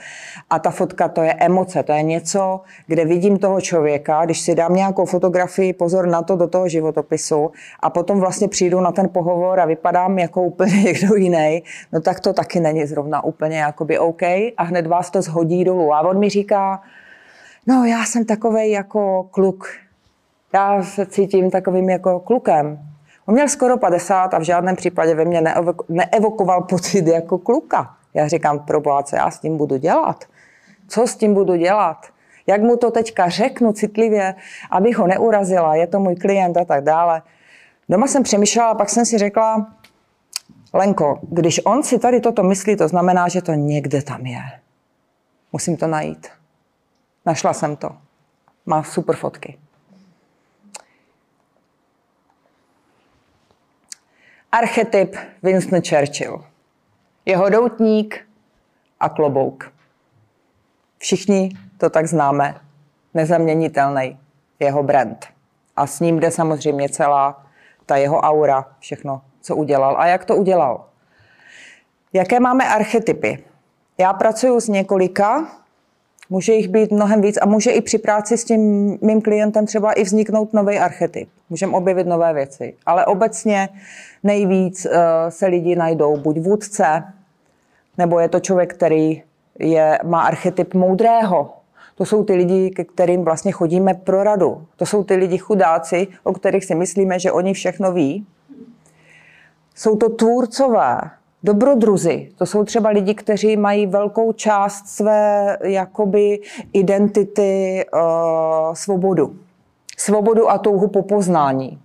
A: A ta fotka to je emoce, to je něco, kde vidím toho člověka, když si dám nějakou fotografii, pozor na to do toho životopisu a potom vlastně přijdu na ten pohovor a vypadám jako úplně [LAUGHS] někdo jiný, no tak to taky není zrovna úplně jakoby OK. A hned vás to zhodí dolů. A on mi říká, no já jsem takovej jako kluk, já se cítím takovým jako klukem. On měl skoro 50 a v žádném případě ve mně neevokoval pocit jako kluka. Já říkám, proboha, co já s tím budu dělat? Co s tím budu dělat? Jak mu to teďka řeknu citlivě, abych ho neurazila, je to můj klient a tak dále. Doma jsem přemýšlela, pak jsem si řekla, Lenko, když on si tady toto myslí, to znamená, že to někde tam je. Musím to najít. Našla jsem to. Má super fotky. Archetyp Winston Churchill. Jeho doutník a klobouk. Všichni to tak známe. Nezaměnitelný jeho brand. A s ním jde samozřejmě celá ta jeho aura, všechno, co udělal. A jak to udělal? Jaké máme archetypy? Já pracuji s několika Může jich být mnohem víc a může i při práci s tím mým klientem třeba i vzniknout nový archetyp. Můžeme objevit nové věci. Ale obecně nejvíc uh, se lidi najdou buď vůdce, nebo je to člověk, který je, má archetyp moudrého. To jsou ty lidi, ke kterým vlastně chodíme pro radu. To jsou ty lidi chudáci, o kterých si myslíme, že oni všechno ví. Jsou to tvůrcové, dobrodruzi. To jsou třeba lidi, kteří mají velkou část své jakoby identity uh, svobodu. Svobodu a touhu po poznání.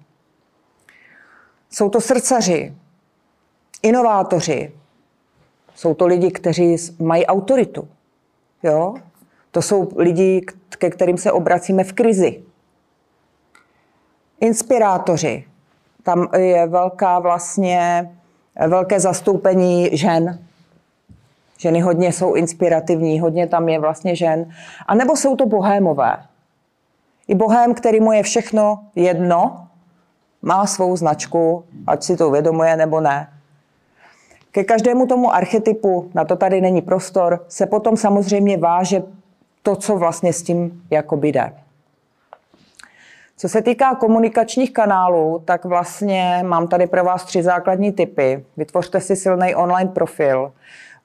A: Jsou to srdcaři, inovátoři, jsou to lidi, kteří mají autoritu. Jo? To jsou lidi, ke kterým se obracíme v krizi. Inspirátoři. Tam je velká vlastně, velké zastoupení žen. Ženy hodně jsou inspirativní, hodně tam je vlastně žen. A nebo jsou to bohémové. I bohém, který mu je všechno jedno, má svou značku, ať si to uvědomuje nebo ne. Ke každému tomu archetypu, na to tady není prostor, se potom samozřejmě váže to, co vlastně s tím jako jde. Co se týká komunikačních kanálů, tak vlastně mám tady pro vás tři základní typy. Vytvořte si silný online profil,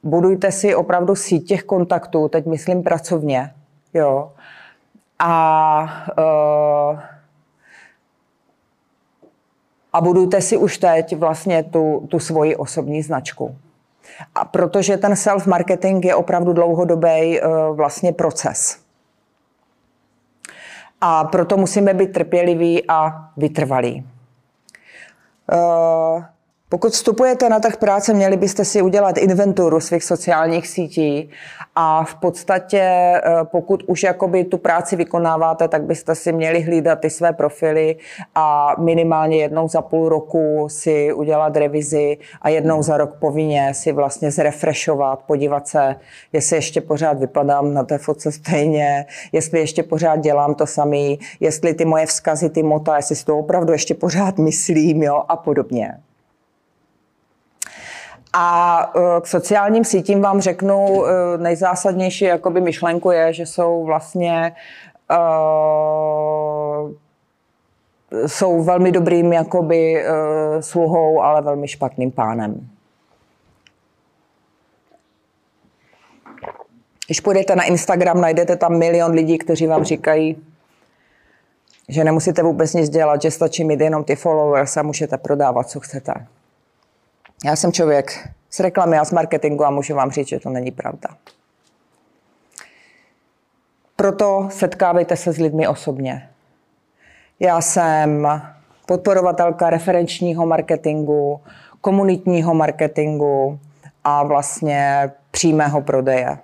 A: budujte si opravdu síť těch kontaktů, teď myslím pracovně, jo. A uh, a budujte si už teď vlastně tu, tu svoji osobní značku. A protože ten self-marketing je opravdu dlouhodobý uh, vlastně proces. A proto musíme být trpěliví a vytrvalí. Uh, pokud vstupujete na trh práce, měli byste si udělat inventuru svých sociálních sítí a v podstatě, eh, pokud už jakoby tu práci vykonáváte, tak byste si měli hlídat ty své profily a minimálně jednou za půl roku si udělat revizi a jednou za rok povinně si vlastně zrefreshovat, podívat se, jestli ještě pořád vypadám na té fotce stejně, jestli ještě pořád dělám to samý, jestli ty moje vzkazy, ty mota, jestli si to opravdu ještě pořád myslím jo, a podobně. A e, k sociálním sítím vám řeknu, e, nejzásadnější jakoby myšlenku je, že jsou vlastně uh, jsou velmi dobrým jakoby uh, sluhou, ale velmi špatným pánem. Když půjdete na Instagram, najdete tam milion lidí, kteří vám říkají, že nemusíte vůbec nic dělat, že stačí mít jenom ty followers a můžete prodávat, co chcete. Já jsem člověk z reklamy a z marketingu a můžu vám říct, že to není pravda. Proto setkávejte se s lidmi osobně. Já jsem podporovatelka referenčního marketingu, komunitního marketingu a vlastně přímého prodeje.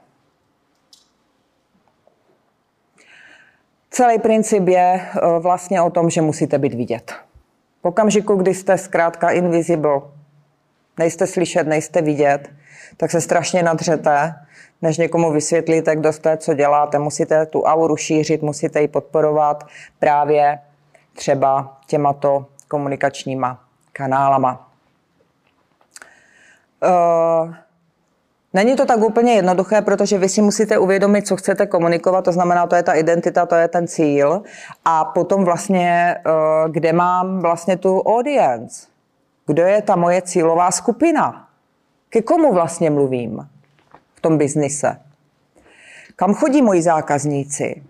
A: Celý princip je eh, vlastně o tom, že musíte být vidět. V okamžiku, kdy jste zkrátka invisible, nejste slyšet, nejste vidět, tak se strašně nadřete, než někomu vysvětlíte, kdo jste, co děláte. Musíte tu auru šířit, musíte ji podporovat právě třeba těmato komunikačníma kanálama. Uh, Není to tak úplně jednoduché, protože vy si musíte uvědomit, co chcete komunikovat, to znamená, to je ta identita, to je ten cíl. A potom vlastně, kde mám vlastně tu audience, kdo je ta moje cílová skupina? Ke komu vlastně mluvím v tom biznise? Kam chodí moji zákazníci?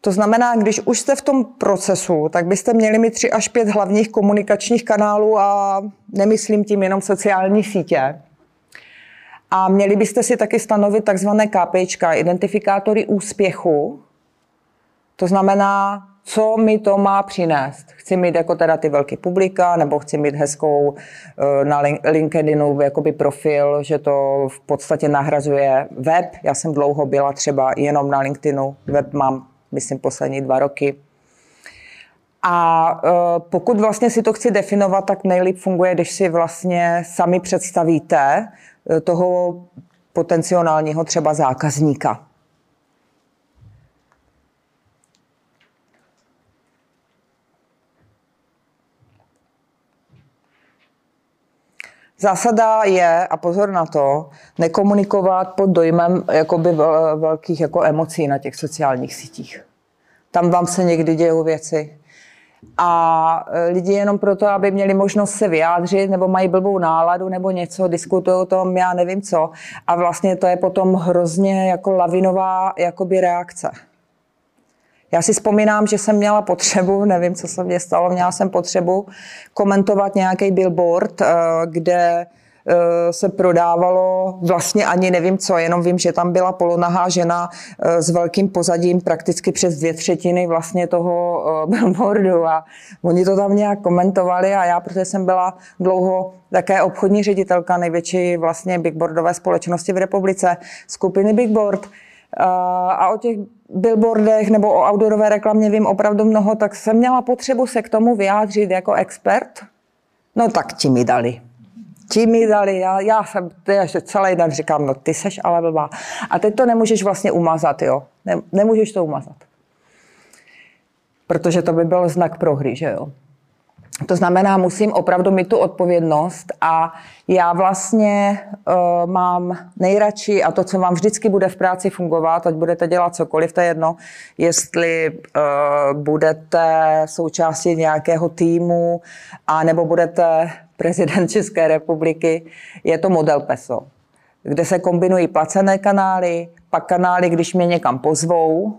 A: To znamená, když už jste v tom procesu, tak byste měli mít tři až pět hlavních komunikačních kanálů a nemyslím tím jenom sociální sítě. A měli byste si taky stanovit takzvané KPIčka, identifikátory úspěchu. To znamená, co mi to má přinést. Chci mít jako teda ty velké publika, nebo chci mít hezkou eh, na LinkedInu jakoby profil, že to v podstatě nahrazuje web. Já jsem dlouho byla třeba jenom na LinkedInu, web mám, myslím, poslední dva roky. A eh, pokud vlastně si to chci definovat, tak nejlíp funguje, když si vlastně sami představíte eh, toho potenciálního třeba zákazníka. Zásada je, a pozor na to, nekomunikovat pod dojmem jakoby velkých jako emocí na těch sociálních sítích. Tam vám se někdy dějou věci. a e, lidi jenom proto, aby měli možnost se vyjádřit, nebo mají blbou náladu, nebo něco, diskutují o tom, já nevím co. A vlastně to je potom hrozně jako lavinová jakoby reakce. Já si vzpomínám, že jsem měla potřebu, [LAUGHS] nevím, co se mě stalo, měla jsem potřebu komentovat nějaký billboard, e, kde Eh, se prodávalo vlastně ani nevím co, jenom vím, že tam byla polonahá žena eh, s velkým pozadím prakticky přes dvě třetiny vlastně toho eh, [LAUGHS] billboardu a oni to tam nějak komentovali a já, protože jsem byla dlouho také obchodní ředitelka největší vlastně bigboardové společnosti v republice, skupiny Bigboard, a o těch billboardech nebo o outdoorové reklamě vím opravdu mnoho, tak jsem měla potřebu se k tomu vyjádřit jako expert. No tak ti mi dali ti mi dali, já, já jsem ještě celý den říkám, no ty seš ale blbá. A teď to nemůžeš vlastně umazat, jo. Ne, nemůžeš to umazat. Protože to by byl znak prohry, že jo. To znamená, musím opravdu mít tu odpovědnost a já vlastně uh, mám nejradši, a to, co vám vždycky bude v práci fungovat, ať budete dělat cokoliv, to je jedno, jestli uh, budete součástí nějakého týmu, a nebo budete prezident [LAUGHS] České republiky, je to model PESO, kde se kombinují placené kanály, pak kanály, když mě někam pozvou,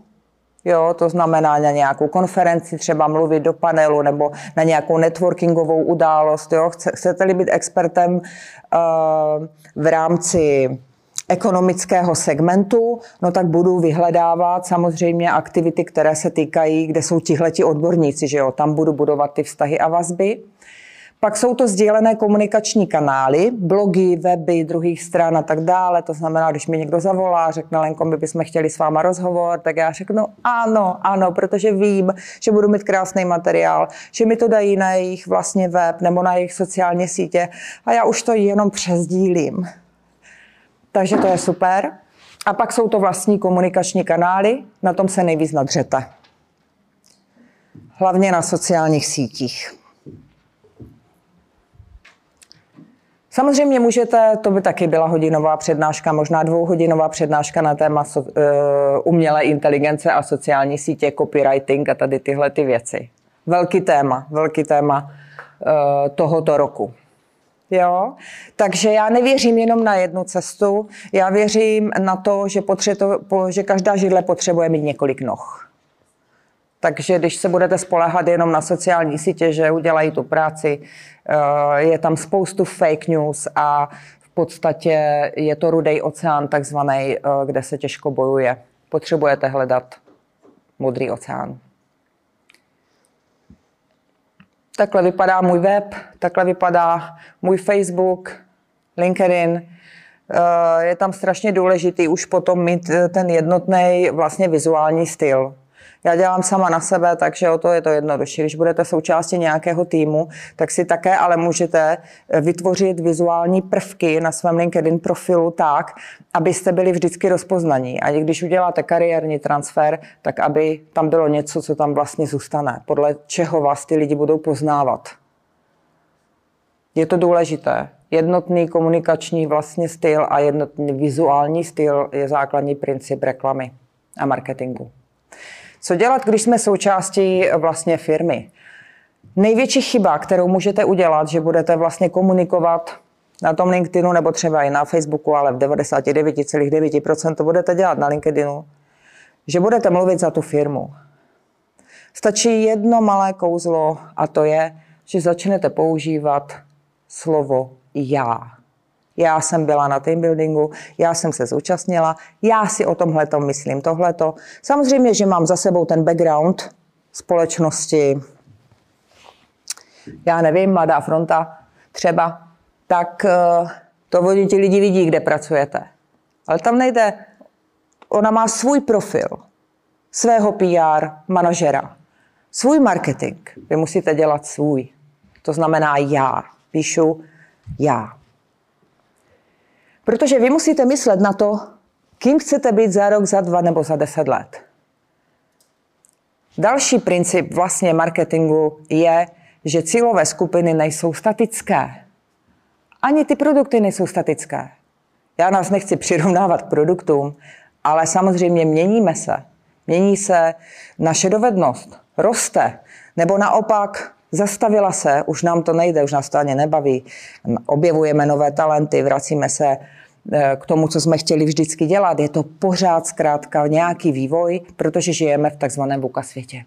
A: Jo, to znamená na nějakou konferenci, třeba mluvit do panelu nebo na nějakou networkingovou událost. Jo. Chcete-li být expertem uh, v rámci ekonomického segmentu, no tak budu vyhledávat samozřejmě aktivity, které se týkají, kde jsou tihleti odborníci, že jo, tam budu budovat ty vztahy a vazby. Pak jsou to sdílené komunikační kanály, blogy, weby druhých stran a tak dále. To znamená, když mi někdo zavolá, řekne Lenko, my bychom chtěli s váma rozhovor, tak já řeknu ano, ano, protože vím, že budu mít krásný materiál, že mi to dají na jejich vlastně web nebo na jejich sociální sítě a já už to jenom přezdílím. Takže to je super. A pak jsou to vlastní komunikační kanály, na tom se nejvíc nadřete. Hlavně na sociálních sítích. Samozřejmě můžete, to by taky byla hodinová přednáška, možná dvouhodinová přednáška na téma so, uh, umělé inteligence a sociální sítě, copywriting a tady tyhle ty věci. Velký téma, velký téma uh, tohoto roku. Jo? Takže já nevěřím jenom na jednu cestu, já věřím na to, že, potřeto, že každá židle potřebuje mít několik noh. Takže když se budete spolehat jenom na sociální sítě, že udělají tu práci, eh, je tam spoustu fake news a v podstatě je to rudej oceán takzvaný, eh, kde se těžko bojuje. Potřebujete hledat modrý oceán. Takhle vypadá můj web, takhle vypadá můj Facebook, LinkedIn. Eh, je tam strašně důležitý už potom mít ten jednotný vlastně vizuální styl. Já dělám sama na sebe, takže o to je to jednodušší. Když budete součástí nějakého týmu, tak si také ale můžete vytvořit vizuální prvky na svém LinkedIn profilu tak, abyste byli vždycky rozpoznaní. A když uděláte kariérní transfer, tak aby tam bylo něco, co tam vlastně zůstane, podle čeho vás ty lidi budou poznávat. Je to důležité. Jednotný komunikační vlastně styl a jednotný vizuální styl je základní princip reklamy a marketingu. Co dělat, když jsme součástí vlastně firmy? Největší chyba, kterou můžete udělat, že budete vlastně komunikovat na tom LinkedInu nebo třeba i na Facebooku, ale v 99,9% to budete dělat na LinkedInu, že budete mluvit za tu firmu. Stačí jedno malé kouzlo a to je, že začnete používat slovo já já jsem byla na team buildingu, já jsem se zúčastnila, já si o tomhle myslím tohleto. Samozřejmě, že mám za sebou ten background společnosti, já nevím, Mladá fronta třeba, tak eh, to vodí ti lidi vidí, kde pracujete. Ale tam nejde, ona má svůj profil, svého PR manažera, svůj marketing. Vy musíte dělat svůj. To znamená já. Píšu já. Protože vy musíte myslet na to, kým chcete být za rok, za dva nebo za deset let. Další princip vlastně marketingu je, že cílové skupiny nejsou statické. Ani ty produkty nejsou statické. Já nás nechci přirovnávat k produktům, ale samozřejmě měníme se. Mění se naše dovednost, roste, nebo naopak zastavila se, už nám to nejde, už nás to ani nebaví, objevujeme nové talenty, vracíme se eh, k tomu, co jsme chtěli vždycky dělat. Je to pořád zkrátka nějaký vývoj, protože žijeme v takzvaném VUCA světě.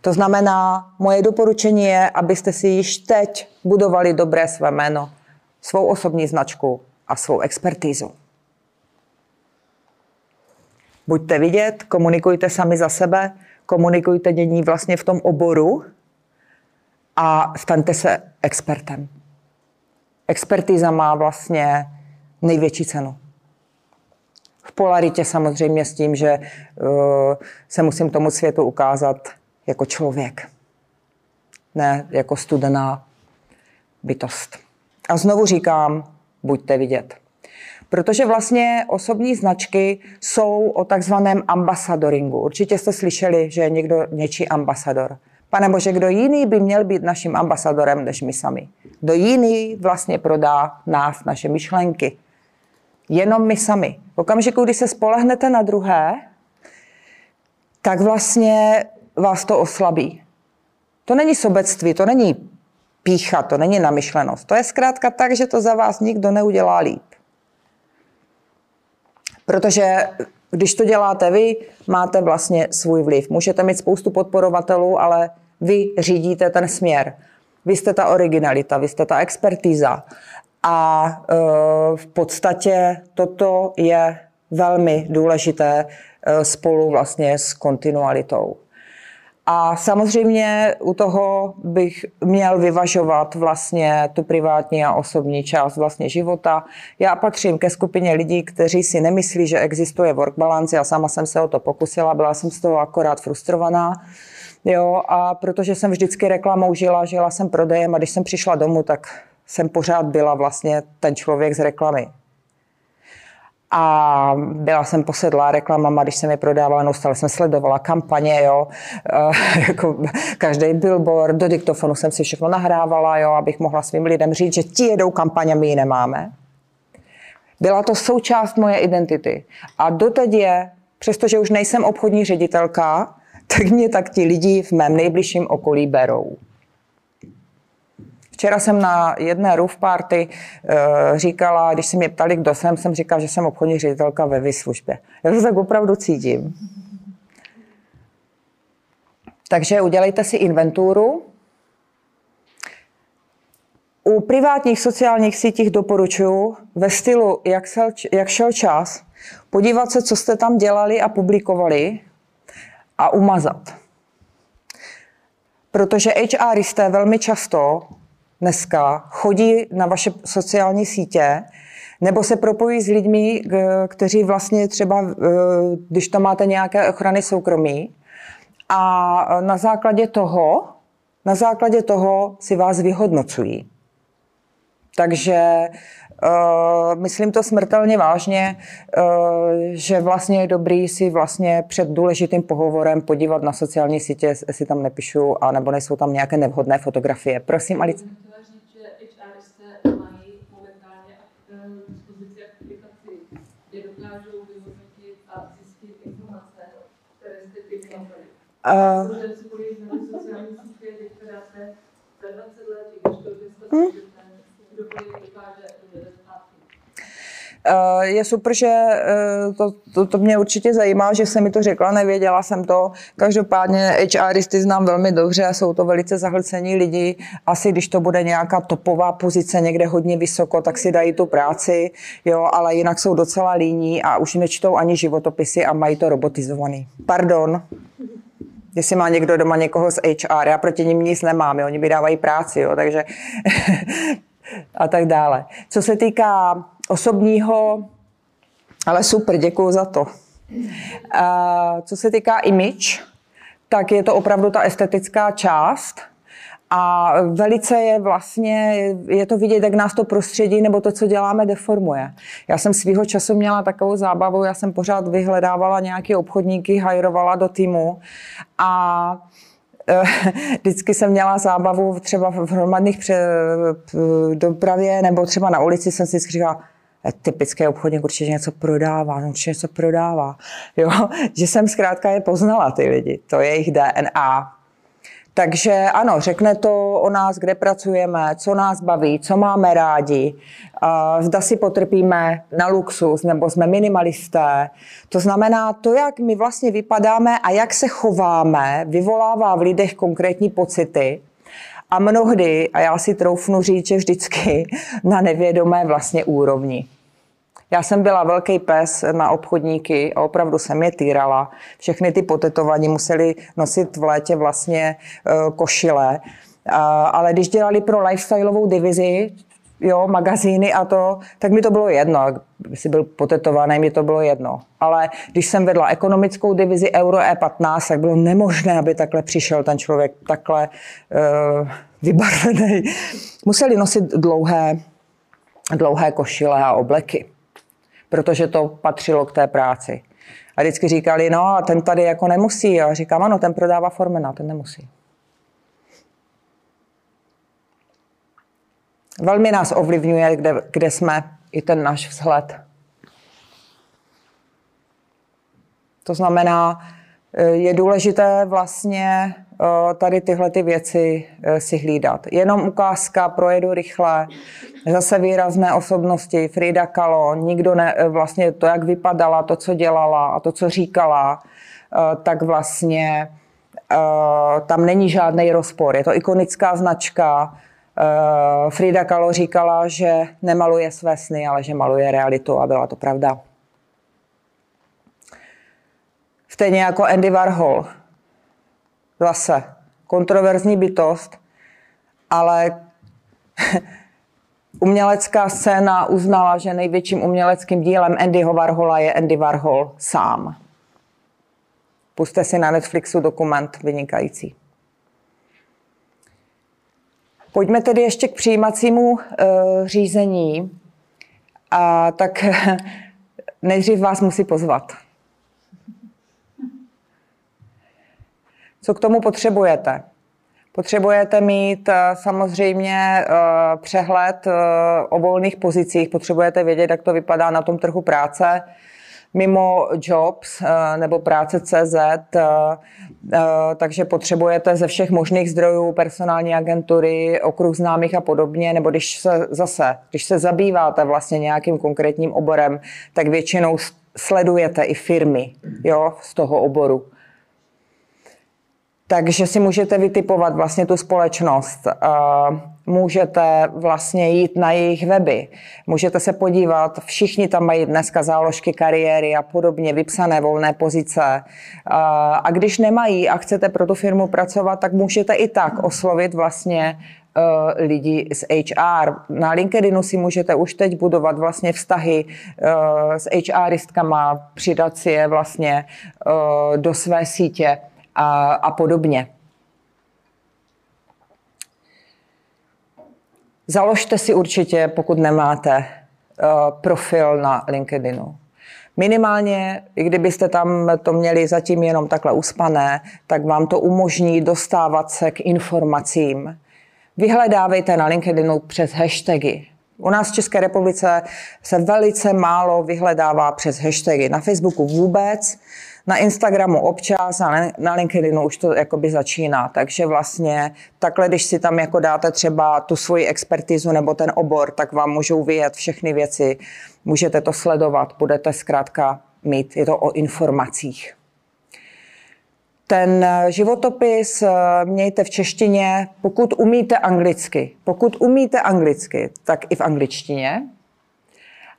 A: To znamená, moje doporučení je, abyste si již teď budovali dobré své jméno, svou osobní značku a svou expertízu. Buďte vidět, komunikujte sami za sebe, komunikujte dění vlastně v tom oboru a staňte se expertem. Expertíza má vlastně největší cenu. V polaritě samozřejmě s tím, že uh, se musím tomu světu ukázat jako člověk, ne jako studená bytost. A znovu říkám, buďte vidět. Protože vlastně osobní značky jsou o takzvaném ambasadoringu. Určitě jste slyšeli, že je někdo něčí ambasador. Pane Bože, kdo jiný by měl být naším ambasadorem než my sami? Kdo jiný vlastně prodá nás, naše myšlenky? Jenom my sami. V okamžiku, kdy se spolehnete na druhé, tak vlastně vás to oslabí. To není sobectví, to není pícha, to není namyšlenost. To je zkrátka tak, že to za vás nikdo neudělá líp. Protože když to děláte vy, máte vlastně svůj vliv. Můžete mít spoustu podporovatelů, ale vy řídíte ten směr. Vy jste ta originalita, vy jste ta expertíza. A e, v podstatě toto je velmi důležité e, spolu vlastně s kontinualitou. A samozřejmě u toho bych měl vyvažovat vlastně tu privátní a osobní část vlastně života. Já patřím ke skupině lidí, kteří si nemyslí, že existuje work balance. Já sama jsem se o to pokusila, byla jsem z toho akorát frustrovaná. Jo, a protože jsem vždycky reklamou žila, žila jsem prodejem a když jsem přišla domů, tak jsem pořád byla vlastně ten člověk z reklamy. A byla jsem posedlá reklamama, když jsem je prodávala, neustále jsem sledovala kampaně, jo, e, [LAUGHS] jako každý billboard, do diktofonu jsem si všechno nahrávala, jo, abych mohla svým lidem říct, že ti jedou kampaně, my ji nemáme. Byla to součást moje identity. A doteď je, přestože už nejsem obchodní ředitelka, [LAUGHS] tak mě tak ti lidi v mém nejbližším okolí berou. Včera jsem na jedné roof party uh, říkala, když si mě ptali, kdo jsem, jsem říkala, že jsem obchodní ředitelka ve vyslužbě. Já to tak opravdu cítím. Takže udělejte si inventuru. U privátních sociálních sítích doporučuji ve stylu, jak, jak šel čas, podívat se, co jste tam dělali a publikovali a umazat. Protože HRisté velmi často dneska chodí na vaše sociální sítě nebo se propojí s lidmi, kteří vlastně třeba, e, když to máte nějaké ochrany soukromí, a na základě toho, na základě toho si vás vyhodnocují. Takže Uh, myslím to smrtelně vážně, uh, že vlastně je dobrý si vlastně před důležitým pohovorem podívat na sociální sítě, jestli tam nepíšu, a nebo nejsou tam nějaké nevhodné fotografie. Prosím, Alice. Uh, hmm? Eh, je super, že eh, to, to, to mě určitě zajímá, že se mi to řekla, nevěděla jsem to. Každopádně HRisty znám velmi dobře a jsou to velice zahlcení lidi. Asi když to bude nějaká topová pozice někde hodně vysoko, tak si dají tu práci, jo, ale jinak jsou docela líní a už nečtou ani životopisy a mají to robotizovaný. Pardon. Jestli má někdo doma někoho z HR, já proti ním nic nemám, jo, oni mi dávají práci, jo, takže [LAUGHS] a tak dále. Co se týká osobního, ale super, děkuji za to. A co se týká image, tak je to opravdu ta estetická část, a velice je vlastně, je to vidět, jak nás to prostředí nebo to, co děláme, deformuje. Já jsem svýho času měla takovou zábavu, já jsem pořád vyhledávala nějaké obchodníky, hajrovala do týmu a [LAUGHS] vždycky jsem měla zábavu třeba v hromadných dopravě nebo třeba na ulici jsem si říkala, typický obchodník určitě něco prodává, určitě něco prodává. [LAUGHS] Jo? Že jsem zkrátka je poznala ty lidi, to je jejich DNA. Takže ano, řekne to o nás, kde pracujeme, co nás baví, co máme rádi, zda si potrpíme na luxus, nebo jsme minimalisté. To znamená, to, jak my vlastně vypadáme a jak se chováme, vyvolává v lidech konkrétní pocity. A mnohdy, a já si troufnu říct, že vždycky na nevědomé vlastně úrovni. Já jsem byla velký pes na obchodníky a opravdu jsem je týrala. Všechny ty potetovaní museli nosit v létě vlastně eh, košile. Ale když dělali pro lifestyleovou divizi, jo, magazíny a to, tak mi to bylo jedno. Kdyby byl potetovaný, mi to bylo jedno. Ale když jsem vedla ekonomickou divizi Euro E15, tak bylo nemožné, aby takhle přišel ten člověk takhle uh, vybarvený. Museli nosit dlouhé, dlouhé košile a obleky protože to patřilo k té práci. A vždycky říkali, no a ten tady jako nemusí. A říkám, ano, ten prodává Formena, ten nemusí. Velmi nás ovlivňuje, kde, kde jsme, i ten náš vzhled. To znamená, je důležité vlastně eh, tady tyhle ty věci eh, si hlídat. Jenom ukázka, projedu rychle, zase výrazné osobnosti, Frida Kahlo, nikdo ne, vlastně to, jak vypadala, to, co dělala a to, co říkala, tak vlastně tam není žádný rozpor. Je to ikonická značka. Frida Kahlo říkala, že nemaluje své sny, ale že maluje realitu a byla to pravda. Stejně jako Andy Warhol. Zase kontroverzní bytost, ale [LAUGHS] umělecká scéna uznala, že největším uměleckým dílem Andyho Warhola je Andy Warhol sám. Puste si na Netflixu dokument vynikající. Pojďme tedy ještě k přijímacímu uh, řízení. A tak [LAUGHS] nejdřív vás musí pozvat. Co k tomu potřebujete? Potřebujete mít eh, samozřejmě eh, přehled eh, o volných pozicích, potřebujete vědět, jak to vypadá na tom trhu práce. Mimo Jobs nebo práce CZ, takže potřebujete ze všech možných zdrojů personální agentury, okruh známých a podobně, nebo když se zase, když se zabýváte vlastně nějakým konkrétním oborem, tak většinou sledujete i firmy jo, z toho oboru. Takže si můžete vytipovat vlastně tu společnost. Můžete vlastně jít na jejich weby. Můžete se podívat, všichni tam mají dneska záložky kariéry a podobně, vypsané volné pozice. A když nemají a chcete pro tu firmu pracovat, tak můžete i tak oslovit vlastně e, lidi z HR. Na LinkedInu si můžete už teď budovat vlastně vztahy s HRistkama, přidat si je vlastně do své sítě a, a podobně. Založte si určitě, pokud nemáte, eh, profil na LinkedInu. Minimálně, i kdybyste tam to měli zatím jenom takhle uspané, tak vám to umožní dostávat se k informacím. Vyhledávejte na LinkedInu přes hashtagy. U nás v České republice se velice málo vyhledává přes hashtagy. Na Facebooku vůbec na Instagramu občas a na LinkedInu už to jakoby začíná. Takže vlastně takhle, když si tam jako dáte třeba tu svoji expertizu nebo ten obor, tak vám můžou vyjet všechny věci. Můžete to sledovat, budete zkrátka mít. Je to o informacích. Ten životopis eh, mějte v češtině, pokud umíte anglicky. Pokud umíte anglicky, tak i v angličtině.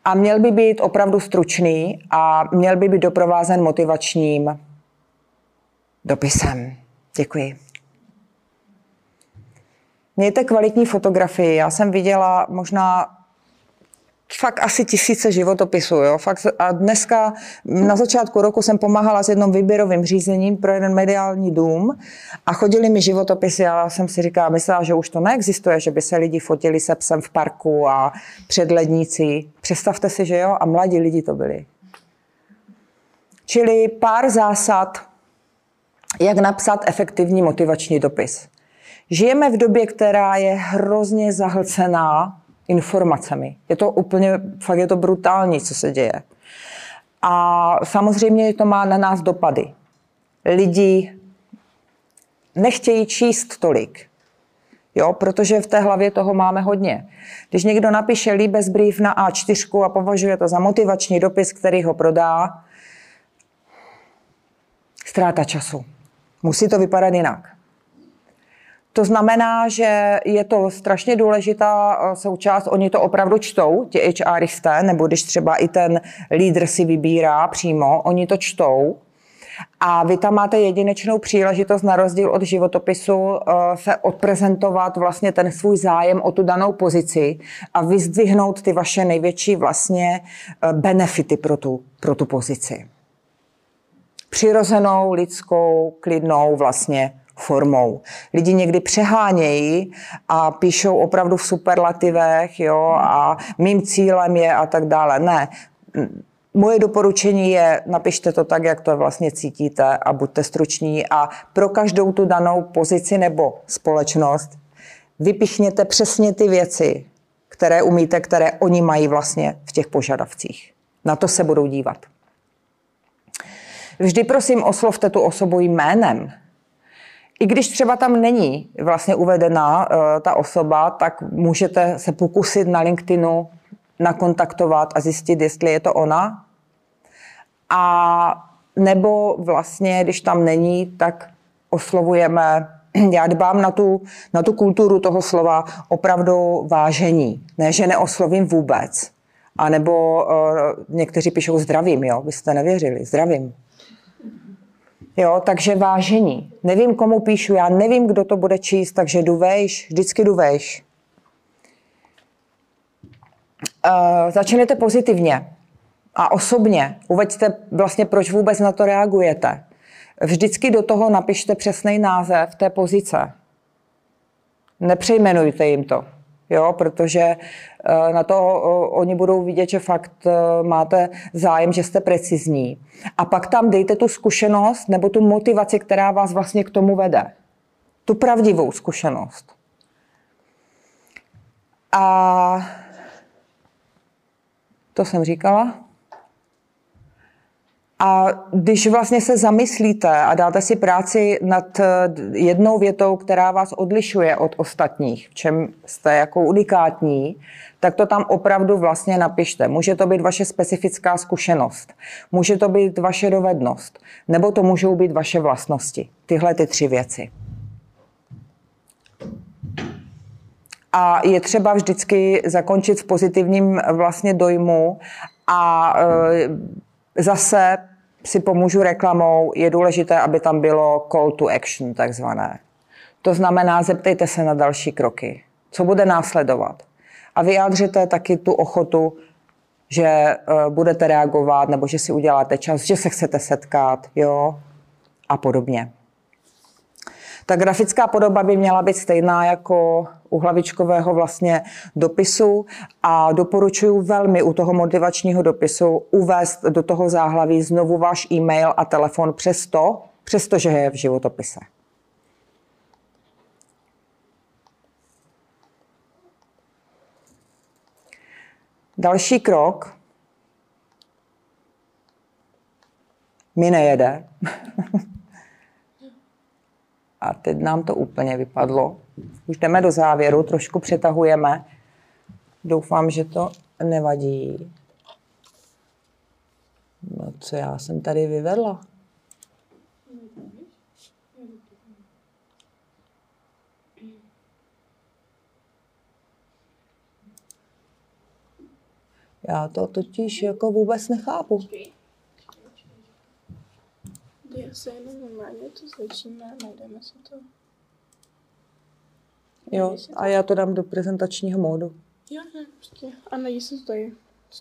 A: A měl by být opravdu stručný a měl by být doprovázen motivačním dopisem. Děkuji. Mějte kvalitní fotografii. Já jsem viděla možná fakt asi tisíce životopisů. Jo? Fakt, a dneska na začátku roku jsem pomáhala s jednou výběrovým řízením pro jeden mediální dům a chodili mi životopisy a já jsem si říkala, myslela, že už to neexistuje, že by se lidi fotili se psem v parku a před lednicí. Představte si, že jo? A mladí lidi to byli. Čili pár zásad, jak napsat efektivní motivační dopis. Žijeme v době, která je hrozně zahlcená informacemi. Je to úplně, fakt je to brutální, co se děje. A samozřejmě to má na nás dopady. Lidi nechtějí číst tolik, jo, protože v té hlavě toho máme hodně. Když někdo napíše líbezbrief na A4 a považuje to za motivační dopis, který ho prodá, ztráta času. Musí to vypadat jinak. To znamená, že je to strašně důležitá eh, součást, oni to opravdu čtou, ti HRisté, nebo když třeba i ten lídr si vybírá přímo, oni to čtou, a vy tam máte jedinečnou příležitost na rozdíl od životopisu eh, se odprezentovat vlastně ten svůj zájem o tu danou pozici a vyzdvihnout ty vaše největší vlastně eh, benefity pro tu, pro tu pozici. Přirozenou, lidskou, klidnou vlastně formou. Lidi někdy přehánějí a píšou opravdu v superlativech, jo, a mým cílem je a tak dále. Ne, Moje doporučení je, napište to tak, jak to vlastně cítíte a buďte struční a pro každou tu danou pozici nebo společnost vypichněte přesně ty věci, které umíte, které oni mají vlastně v těch požadavcích. Na to se budou dívat. Vždy prosím oslovte tu osobu jménem. I když třeba tam není vlastně uvedená uh, ta osoba, tak můžete se pokusit na LinkedInu nakontaktovat a zjistit, jestli je to ona. A nebo vlastně, když tam není, tak oslovujeme, [CLEARS THROAT] já dbám na tu, na tu kulturu toho slova opravdu vážení. Ne, že neoslovím vůbec. A nebo uh, někteří píšou zdravím, jo, byste nevěřili, zdravím. Jo, takže vážení. Nevím, komu píšu, já nevím, kdo to bude číst, takže jdu vejš, vždycky jdu vejš. Uh, začněte pozitivně a osobně. Uveďte vlastně, proč vůbec na to reagujete. Vždycky do toho napište přesný název té pozice. Nepřejmenujte jim to, jo, protože eh, na to oni budou vidět, že fakt eh, máte zájem, že jste precizní. A pak tam dejte tu zkušenost nebo tu motivaci, která vás vlastně k tomu vede. Tu pravdivou zkušenost. A to jsem říkala. A když vlastně se zamyslíte a dáte si práci nad eh, jednou větou, která vás odlišuje od ostatních, v čem jste jako unikátní, tak to tam opravdu vlastně napište. Může to být vaše specifická zkušenost, může to být vaše dovednost, nebo to můžou být vaše vlastnosti. Tyhle ty tři věci. A je třeba vždycky zakončit v pozitivním vlastně dojmu a e, zase si pomůžu reklamou, je důležité, aby tam bylo call to action takzvané. To znamená, zeptejte se na další kroky. Co bude následovat? A vyjádřete taky tu ochotu, že uh, budete reagovat, nebo že si uděláte čas, že se chcete setkat, jo, a podobně. Ta grafická podoba by měla být stejná jako u hlavičkového vlastně dopisu a doporučuji velmi u toho motivačního dopisu uvést do toho záhlaví znovu váš e-mail a telefon přesto, přestože je v životopise. Další krok mi nejede. [LAUGHS] A teď nám to úplně vypadlo. Už jdeme do závěru, trošku přetahujeme. Doufám, že to nevadí. No co já jsem tady vyvedla? Já to totiž jako vůbec nechápu.
C: Já se jenom normálně to zvětšíme a najdeme si to.
A: Jo, a já to dám do prezentačního módu.
C: Jo, ne, prostě. A najdi se to tady.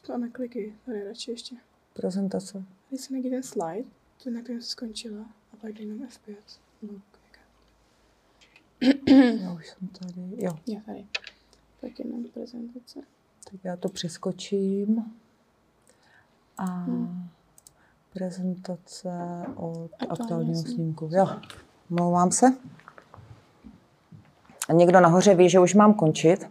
C: To a nakliky, tady radši ještě.
A: Prezentace.
C: Tady se najdi ten slide, to na se skončila, a pak dej jenom F5. No,
A: Já už jsem tady, jo.
C: Jo, tady. Tak jenom prezentace.
A: Tak já to přeskočím. A hmm. Prezentace od aktuálního snímku. Jo, mluvám se. Někdo nahoře ví, že už mám končit.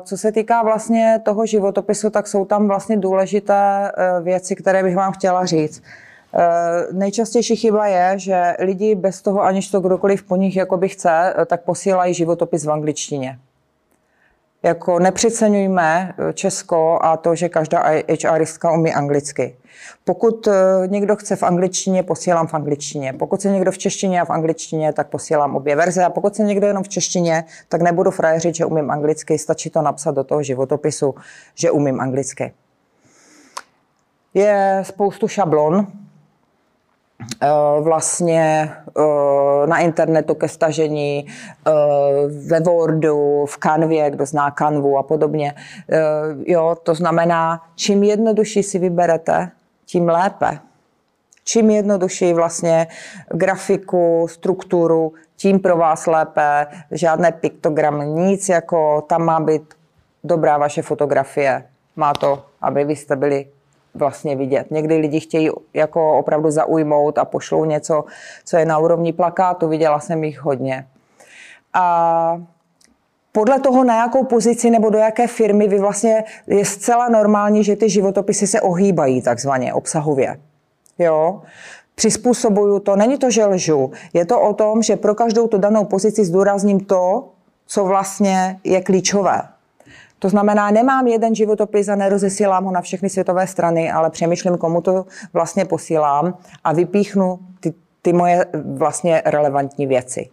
A: co se týká vlastně toho životopisu, tak jsou tam vlastně důležité eh, věci, které bych vám chtěla říct. Eh, nejčastější chyba je, že lidi bez toho, aniž to kdokoliv po nich jakoby chce, eh, tak posílají životopis v angličtině. Jako nepřeceňujme Česko a to, že každá HRistka umí anglicky. Pokud někdo chce v angličtině, posílám v angličtině. Pokud se někdo v češtině a v angličtině, tak posílám obě verze. A pokud se někdo jenom v češtině, tak nebudu frajeřit, že umím anglicky. Stačí to napsat do toho životopisu, že umím anglicky. Je spoustu šablon, vlastně na internetu ke stažení, ve Wordu, v Canvě, kdo zná Canvu a podobně. Jo, to znamená, čím jednodušší si vyberete, tím lépe. Čím jednodušší vlastně grafiku, strukturu, tím pro vás lépe. Žádné piktogramy, nic jako tam má být dobrá vaše fotografie. Má to, aby vy jste byli vlastně vidět. Někdy lidi chtějí jako opravdu zaujmout a pošlou něco, co je na úrovni plakátu. Viděla jsem jich hodně. A podle toho, na jakou pozici nebo do jaké firmy vy vlastně je zcela normální, že ty životopisy se ohýbají takzvaně obsahově. Jo? Přizpůsobuju to, není to, že lžu. Je to o tom, že pro každou tu danou pozici zdůrazním to, co vlastně je klíčové. To znamená, nemám jeden životopis a nerozesílám ho na všechny světové strany, ale přemýšlím, komu to vlastně posílám a vypíchnu ty, ty moje vlastně relevantní věci.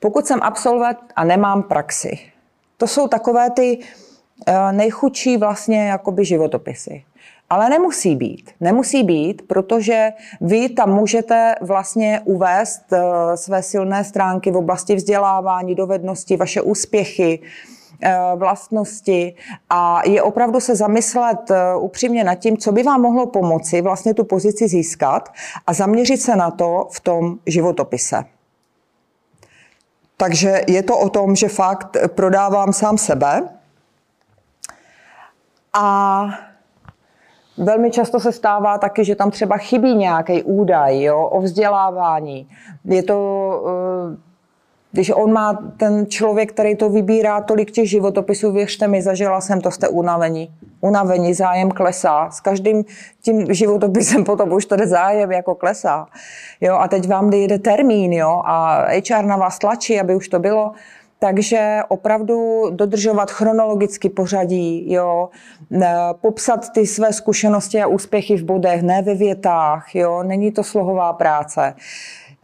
A: Pokud jsem absolvent a nemám praxi, to jsou takové ty eh, nejchudší vlastně jakoby životopisy. Ale nemusí být. Nemusí být, protože vy tam můžete vlastně uvést eh, své silné stránky v oblasti vzdělávání, dovednosti, vaše úspěchy, eh, vlastnosti a je opravdu se zamyslet upřímně nad tím, co by vám mohlo pomoci vlastně tu pozici získat a zaměřit se na to v tom životopise. Takže je to o tom, že fakt prodávám sám sebe a Velmi často se stává taky, že tam třeba chybí nějaký údaj jo, o vzdělávání. Je to eh, když on má ten člověk, který to vybírá, tolik těch životopisů, věřte mi, zažila jsem to, jste unavení. Unavení, zájem klesá. S každým tím životopisem potom už tady zájem jako klesá. Jo, a teď vám jde termín, jo, a HR na vás tlačí, aby už to bylo. Takže opravdu dodržovat chronologicky pořadí, jo, popsat ty své zkušenosti a úspěchy v bodech, ne ve větách, jo, není to slohová práce.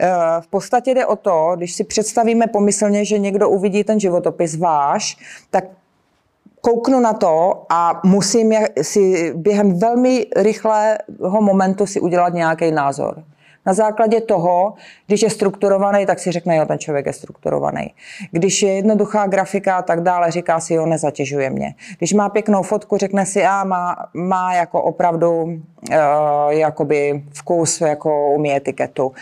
A: Eh, v podstatě jde o to, když si představíme pomyslně, že někdo uvidí ten životopis váš, tak kouknu na to a musím si během velmi rychlého momentu si udělat nějaký názor. Na základě toho, když je strukturovaný, tak si řekne, jo, ten člověk je strukturovaný. Když je jednoduchá grafika a tak dále, říká si, jo, nezatěžuje mě. Když má pěknou fotku, řekne si, a má, má jako opravdu uh, jakoby vkus, jako umí etiketu. Uh,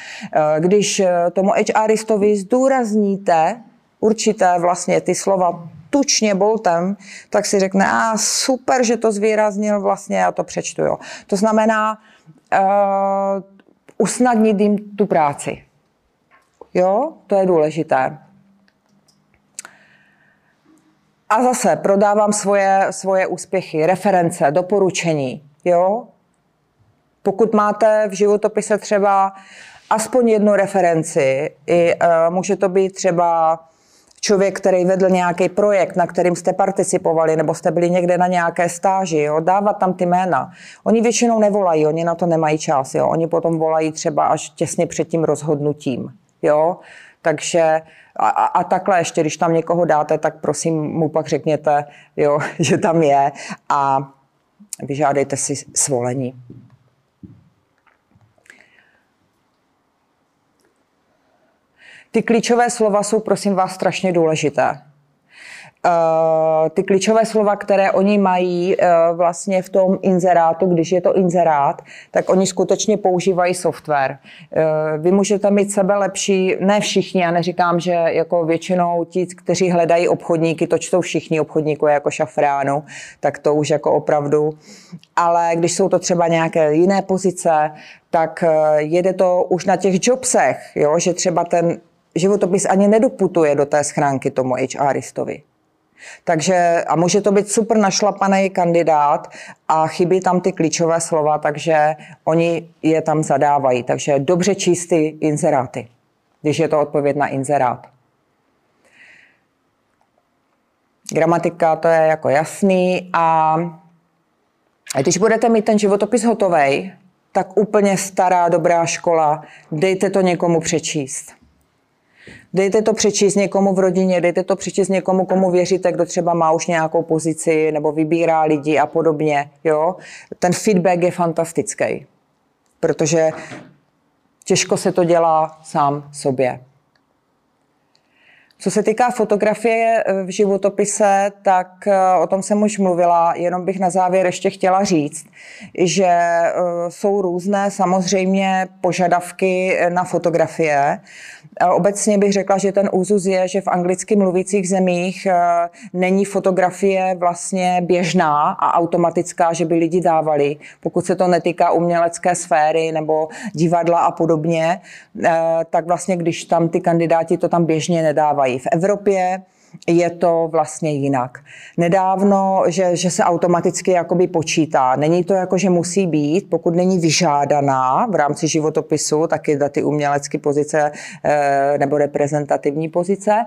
A: když eh, tomu HRistovi zdůrazníte určité vlastně ty slova tučně boltem, tak si řekne, a super, že to zvýraznil vlastně, já to přečtu. Jo. To znamená, uh, usnadnit jim tu práci. Jo, to je důležité. A zase prodávám svoje, svoje úspěchy, reference, doporučení. Jo? Pokud máte v životopise třeba aspoň jednu referenci, i, uh, může to být třeba člověk, který vedl nějaký projekt, na kterým jste participovali, nebo jste byli někde na nějaké stáži, jo, dávat tam ty jména. Oni většinou nevolají, oni na to nemají čas, jo. Oni potom volají třeba až těsně před tím rozhodnutím, jo. Takže a, a takhle ještě, když tam někoho dáte, tak prosím mu pak řekněte, jo, [LAUGHS] že tam je a vyžádejte si svolení. Ty klíčové slova jsou, prosím vás, strašně důležité. Uh, ty klíčové slova, které oni mají uh, vlastně v tom inzerátu, když je to inzerát, tak oni skutečně používají software. Uh, vy můžete mít sebe lepší, ne všichni, já neříkám, že jako většinou ti, kteří hledají obchodníky, to čtou všichni obchodníků jako šafránu, tak to už jako opravdu. Ale když jsou to třeba nějaké jiné pozice, tak jede to už na těch jobsech, jo? že třeba ten životopis ani nedoputuje do té schránky tomu HRistovi. Takže, a může to být super našlapaný kandidát a chybí tam ty klíčové slova, takže oni je tam zadávají. Takže dobře číst ty inzeráty, když je to odpověď na inzerát. Gramatika to je jako jasný a když budete mít ten životopis hotový, tak úplně stará, dobrá škola, dejte to někomu přečíst. Dejte to přečíst někomu v rodině, dejte to přečíst někomu, komu věříte, kdo třeba má už nějakou pozici nebo vybírá lidi a podobně. Jo? Ten feedback je fantastický, protože těžko se to dělá sám sobě. Co se týká fotografie eh, v životopise, tak eh, o tom jsem už mluvila, jenom bych na závěr ještě chtěla říct, že eh, jsou různé samozřejmě požadavky na fotografie. Obecně bych řekla, že ten úzus je, že v anglicky mluvících zemích není fotografie vlastně běžná a automatická, že by lidi dávali, pokud se to netýká umělecké sféry nebo divadla a podobně, tak vlastně když tam ty kandidáti to tam běžně nedávají dělají. V Evropě je to vlastně jinak. Nedávno, že, že se automaticky jakoby počítá. Není to jako, že musí být, pokud není vyžádaná v rámci životopisu, taky ty umělecké pozice eh, nebo reprezentativní pozice.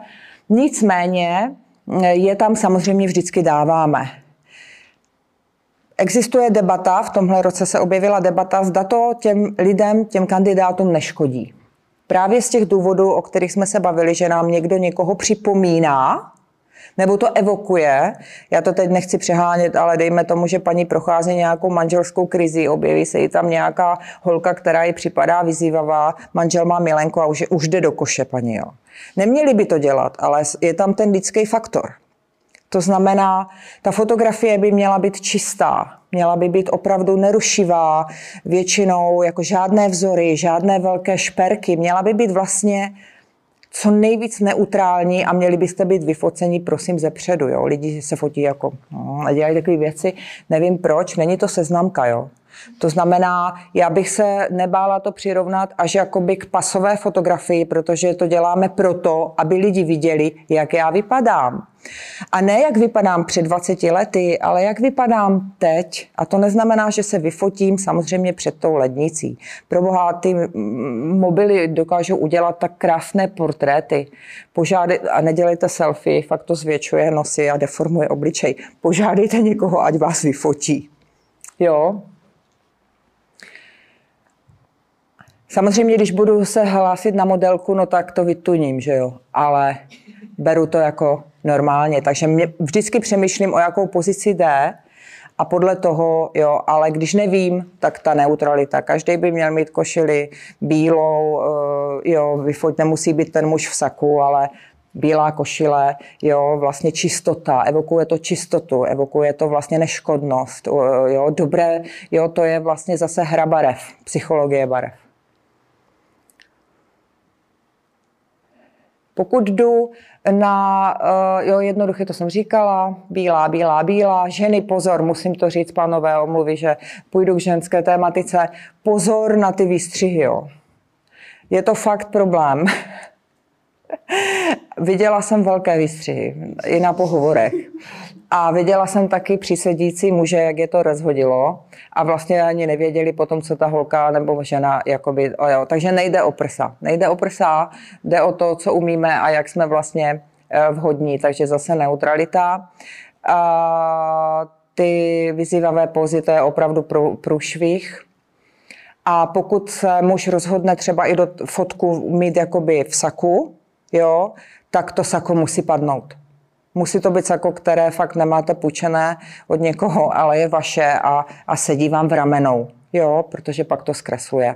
A: Nicméně eh, je tam samozřejmě vždycky dáváme. Existuje debata, v tomhle roce se objevila debata, zda to těm lidem, těm kandidátům neškodí. Právě z těch důvodů, o kterých jsme se bavili, že nám někdo někoho připomíná, nebo to evokuje. Já to teď nechci přehánět, ale dejme tomu, že paní prochází nějakou manželskou krizi, objeví se jí tam nějaká holka, která jí připadá vyzývavá, manžel má milenku a už, už jde do koše, paní. Jo. Neměli by to dělat, ale je tam ten lidský faktor. To znamená, ta fotografie by měla být čistá, měla by být opravdu nerušivá, většinou jako žádné vzory, žádné velké šperky, měla by být vlastně co nejvíc neutrální a měli byste být vyfoceni, prosím, ze předu. Jo? Lidi se fotí jako, no, dělají takové věci, nevím proč, není to seznamka, jo. To znamená, já bych se nebála to přirovnat až jakoby k pasové fotografii, protože to děláme proto, aby lidi viděli, jak já vypadám. A ne jak vypadám před 20 lety, ale jak vypadám teď. A to neznamená, že se vyfotím samozřejmě před tou lednicí. Proboha, ty mobily dokážou udělat tak krásné portréty. Požádej, a nedělejte selfie, fakt to zvětšuje nosy a deformuje obličej. Požádejte někoho, ať vás vyfotí. Jo, Samozřejmě, když budu se hlásit na modelku, no tak to vytuním, že jo, ale beru to jako normálně. Takže mě vždycky přemýšlím, o jakou pozici jde a podle toho, jo, ale když nevím, tak ta neutralita. Každý by měl mít košili bílou, eh, jo, vyfoť nemusí být ten muž v saku, ale bílá košile, jo, vlastně čistota, evokuje to čistotu, evokuje to vlastně neškodnost, jo, dobré, jo, to je vlastně zase hra barev, psychologie barev. Pokud jdu na, uh, jo, jednoduše to jsem říkala, bílá, bílá, bílá, ženy, pozor, musím to říct, panové omluvy, že půjdu k ženské tématice, pozor na ty výstřihy, jo. Je to fakt problém. [LAUGHS] Viděla jsem velké výstřihy i na pohovorech. A viděla jsem taky přísedící muže, jak je to rozhodilo a vlastně ani nevěděli potom, co ta holka nebo žena, jakoby, o jo. takže nejde o prsa. Nejde o prsa, jde o to, co umíme a jak jsme vlastně eh, vhodní, takže zase neutralita. A ty vyzývavé pozy, to je opravdu průšvih. A pokud se muž rozhodne třeba i do fotku mít jakoby v saku, jo, tak to sako musí padnout. Musí to být sako, které fakt nemáte půjčené od někoho, ale je vaše a, a sedí vám v ramenou, jo, protože pak to zkresluje.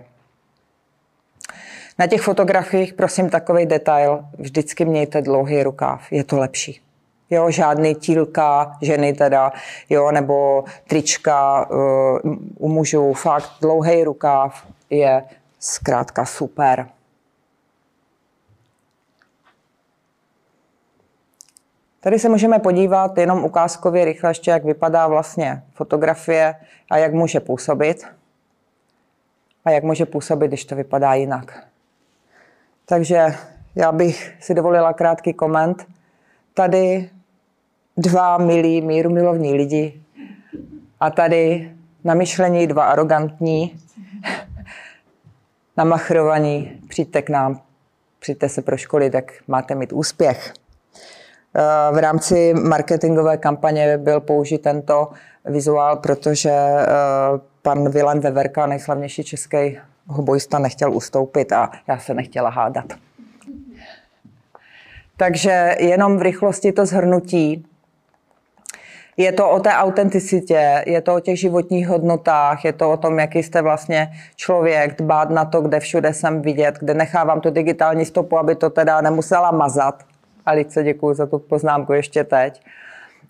A: Na těch fotografiích, prosím, takový detail, vždycky mějte dlouhý rukáv, je to lepší. Jo, žádný tílka, ženy teda, jo, nebo trička uh, u mužů, fakt dlouhý rukáv je zkrátka super. Tady se můžeme podívat jenom ukázkově rychle ještě, jak vypadá vlastně fotografie a jak může působit. A jak může působit, když to vypadá jinak. Takže já bych si dovolila krátký koment. Tady dva milí, míru milovní lidi a tady na myšlení dva arrogantní, [LAUGHS] namachrovaní, přijďte k nám, přijďte se pro školy, tak máte mít úspěch. Eh, v rámci marketingové kampaně byl použit tento vizuál, protože eh, pan Vilém Veverka, nejslavnější český hobojista, nechtěl ustoupit a já se nechtěla hádat. Takže jenom v rychlosti to zhrnutí. Je to o té autenticitě, je to o těch životních hodnotách, je to o tom, jaký jste vlastně člověk, dbát na to, kde všude jsem vidět, kde nechávám tu digitální stopu, aby to teda nemusela mazat. Alice, děkuji za tu poznámku ještě teď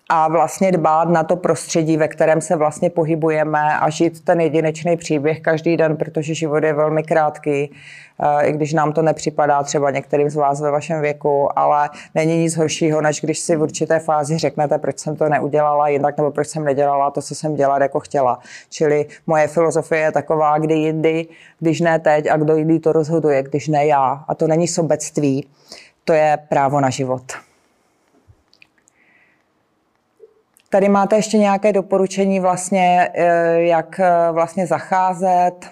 A: a vlastně dbát na to prostředí, ve kterém se vlastně pohybujeme a žít ten jedinečný příběh každý den, protože život je velmi krátký, eh, i když nám to nepřipadá třeba některým z vás ve vašem věku, ale není nic horšího, než když si v určité fázi řeknete, proč jsem to neudělala jinak, nebo proč jsem nedělala to, co jsem dělat jako chtěla. Čili moje filozofie je taková, kdy jindy, když ne teď a kdo jiný to rozhoduje, když ne já. A to není sobectví, to je právo na život. Tady máte ještě nějaké doporučení vlastně, eh, jak eh, vlastně zacházet.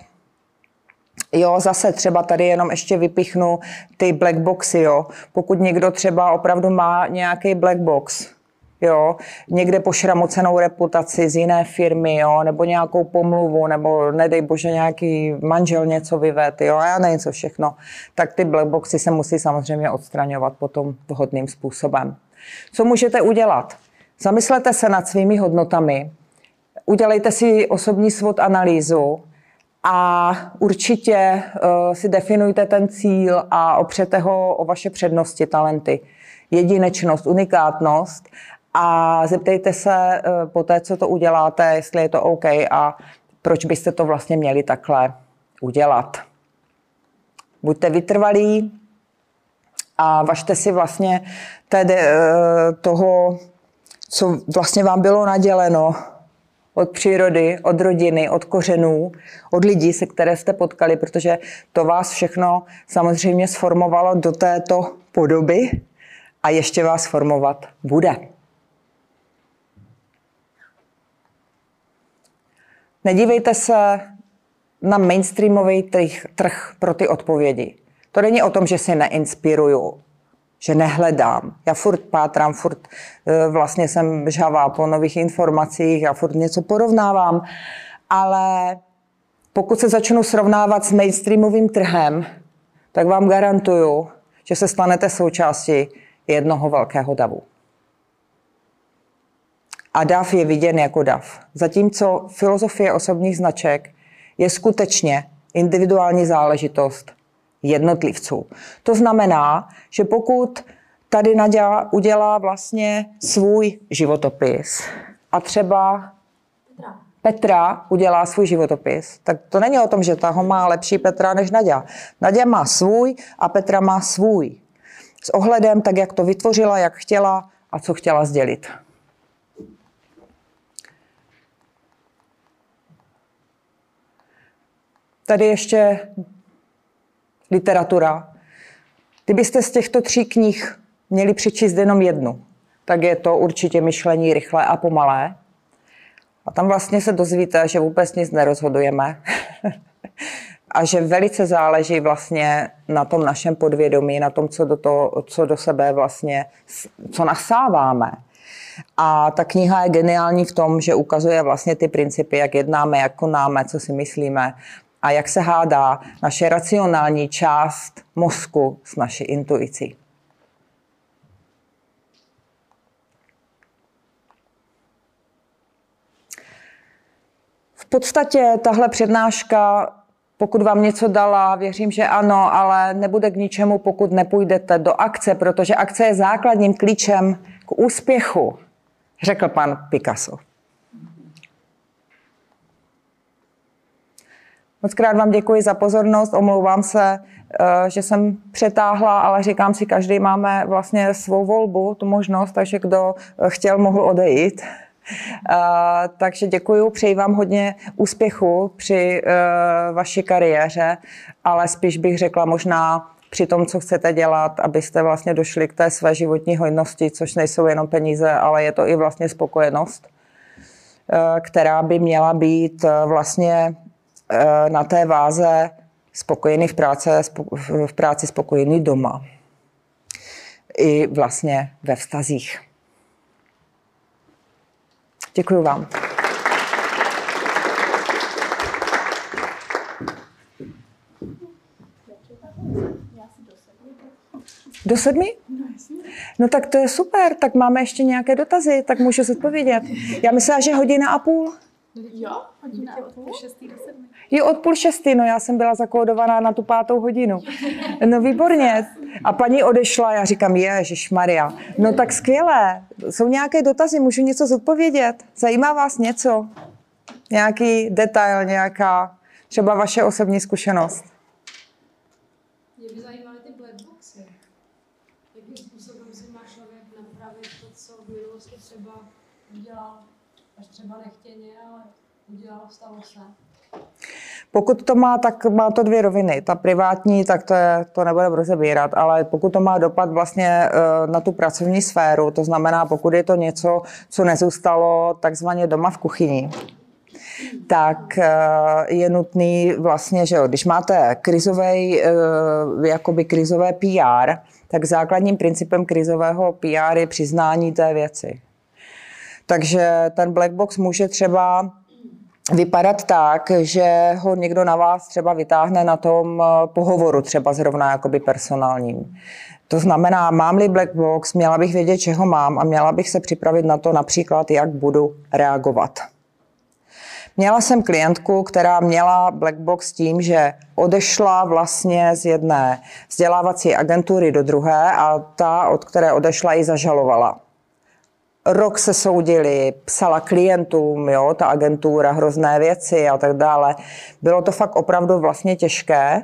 A: Jo, zase třeba tady jenom ještě vypichnu ty black boxy, jo. Pokud někdo třeba opravdu má nějaký black box, jo, někde pošramocenou reputaci z jiné firmy, jo, nebo nějakou pomluvu, nebo nedej bože nějaký manžel něco vyvet, jo, a já nevím co všechno, tak ty black boxy se musí samozřejmě odstraňovat potom vhodným způsobem. Co můžete udělat? Zamyslete se nad svými hodnotami, udělejte si osobní svod analýzu a určitě uh, si definujte ten cíl a opřete ho o vaše přednosti, talenty, jedinečnost, unikátnost a zeptejte se uh, po té, co to uděláte, jestli je to OK a proč byste to vlastně měli takhle udělat. Buďte vytrvalí a važte si vlastně tedy, uh, toho co vlastně vám bylo naděleno od přírody, od rodiny, od kořenů, od lidí, se které jste potkali, protože to vás všechno samozřejmě sformovalo do této podoby a ještě vás formovat bude. Nedívejte se na mainstreamový trh, trh pro ty odpovědi. To není o tom, že si neinspiruju, že nehledám. Já furt pátrám, furt e, vlastně jsem žhavá po nových informacích, já furt něco porovnávám, ale pokud se začnu srovnávat s mainstreamovým trhem, tak vám garantuju, že se stanete součástí jednoho velkého davu. A DAV je viděn jako DAV. Zatímco filozofie osobních značek je skutečně individuální záležitost jednotlivců. To znamená, že pokud tady Nadia udělá vlastně svůj životopis a třeba Petra. Petra udělá svůj životopis, tak to není o tom, že ta ho má lepší Petra než Nadia. Nadia má svůj a Petra má svůj. S ohledem tak, jak to vytvořila, jak chtěla a co chtěla sdělit. Tady ještě literatura. Kdybyste z těchto tří knih měli přečíst jenom jednu, tak je to určitě myšlení rychlé a pomalé. A tam vlastně se dozvíte, že vůbec nic nerozhodujeme. [LAUGHS] a že velice záleží vlastně na tom našem podvědomí, na tom, co do, toho, co do sebe vlastně, co nasáváme. A ta kniha je geniální v tom, že ukazuje vlastně ty principy, jak jednáme, jak konáme, co si myslíme a jak se hádá naše racionální část mozku s naší intuicí. V podstatě tahle přednáška, pokud vám něco dala, věřím, že ano, ale nebude k ničemu, pokud nepůjdete do akce, protože akce je základním klíčem k úspěchu, řekl pan Picasso. Moc krát vám děkuji za pozornost, omlouvám se, eh, že jsem přetáhla, ale říkám si, každý máme vlastně svou volbu, tu možnost, takže kdo chtěl, mohl odejít. Uh, takže děkuji, přeji vám hodně úspěchu při vaší kariéře, ale spíš bych řekla možná při tom, co chcete dělat, abyste vlastně došli k té své životní hojnosti, což nejsou jenom peníze, ale je to i vlastně spokojenost, eh, která by měla být eh, vlastně eh, na té váze spokojený v, práce, v práci, spokojený doma. I vlastně ve vztazích. Děkuji vám. Do sedmi? No tak to je super, tak máme ještě nějaké dotazy, tak můžu zodpovědět. Já myslela, že hodina a půl.
C: Jo, hodina od půl šestý do sedmi.
A: Jo, od půl šestý, no já jsem byla zakódovaná na tu pátou hodinu. No výborně. A paní odešla, já říkám, Ježíš Maria. No tak skvělé. Jsou nějaké dotazy, můžu něco zodpovědět? Zajímá vás něco? Nějaký detail, nějaká třeba vaše osobní zkušenost?
D: By ty. Jakým způsobem si napravit to, co třeba udělal, až třeba nechtěně, ale udělal, stalo se.
A: Pokud to má, tak má to dvě roviny. Ta privátní, tak to, je, to nebudeme rozebírat, ale pokud to má dopad vlastně eh, na tu pracovní sféru, to znamená, pokud je to něco, co nezůstalo takzvaně doma v kuchyni, tak eh, je nutný vlastně, že jo, když máte krizový, eh, jakoby krizové PR, tak základním principem krizového PR je přiznání té věci. Takže ten black box může třeba vypadat tak, že ho někdo na vás třeba vytáhne na tom eh, pohovoru, třeba zrovna jakoby personálním. To znamená, mám-li black box, měla bych vědět, čeho mám a měla bych se připravit na to například, jak budu reagovat. Měla jsem klientku, která měla black box tím, že odešla vlastně z jedné vzdělávací agentury do druhé a ta, od které odešla, ji zažalovala rok se soudili, psala klientům, jo, ta agentura, hrozné věci a tak dále. Bylo to fakt opravdu vlastně těžké.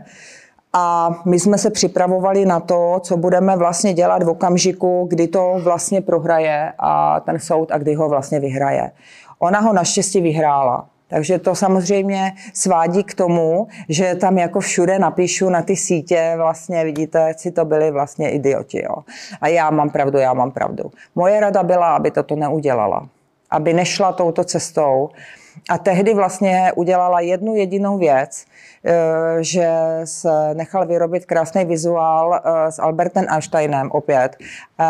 A: A my jsme se připravovali na to, co budeme vlastně dělat v okamžiku, kdy to vlastně prohraje a ten soud a kdy ho vlastně vyhraje. Ona ho naštěstí vyhrála. Takže to samozřejmě svádí k tomu, že tam jako všude napíšu na ty sítě, vlastně vidíte, si to byli vlastně idioti. Jo. A já mám pravdu, já mám pravdu. Moje rada byla, aby toto neudělala. Aby nešla touto cestou. A tehdy vlastně udělala jednu jedinou věc, eh, že se nechal vyrobit krásný vizuál eh, s Albertem Einsteinem opět eh,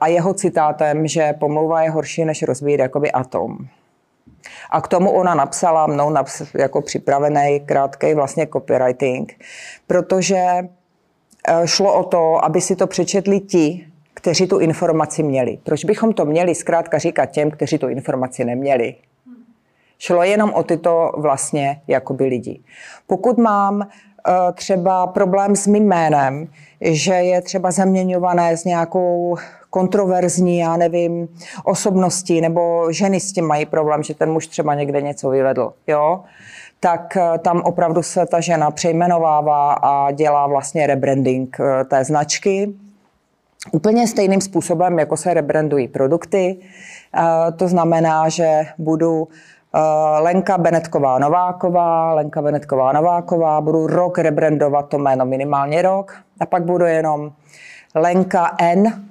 A: a jeho citátem, že pomlouva je horší než rozbít jakoby atom. A k tomu ona napsala mnou jako připravený krátký vlastně copywriting, protože eh, šlo o to, aby si to přečetli ti, kteří tu informaci měli. Proč bychom to měli zkrátka říkat těm, kteří tu informaci neměli? Šlo jenom o tyto vlastně jakoby lidi. Pokud mám Eh, třeba problém s mým jménem, že je třeba zaměňované s nějakou kontroverzní, já nevím, osobností, nebo ženy s tím mají problém, že ten muž třeba někde něco vyvedl, jo, tak eh, tam opravdu se ta žena přejmenovává a dělá vlastně rebranding eh, té značky. Úplně stejným způsobem, jako se rebrandují produkty. To znamená, že budu Eh, Lenka Benetková Nováková, Lenka Benetková Nováková, budu rok rebrandovat to jméno, minimálně rok, a pak budu jenom Lenka N,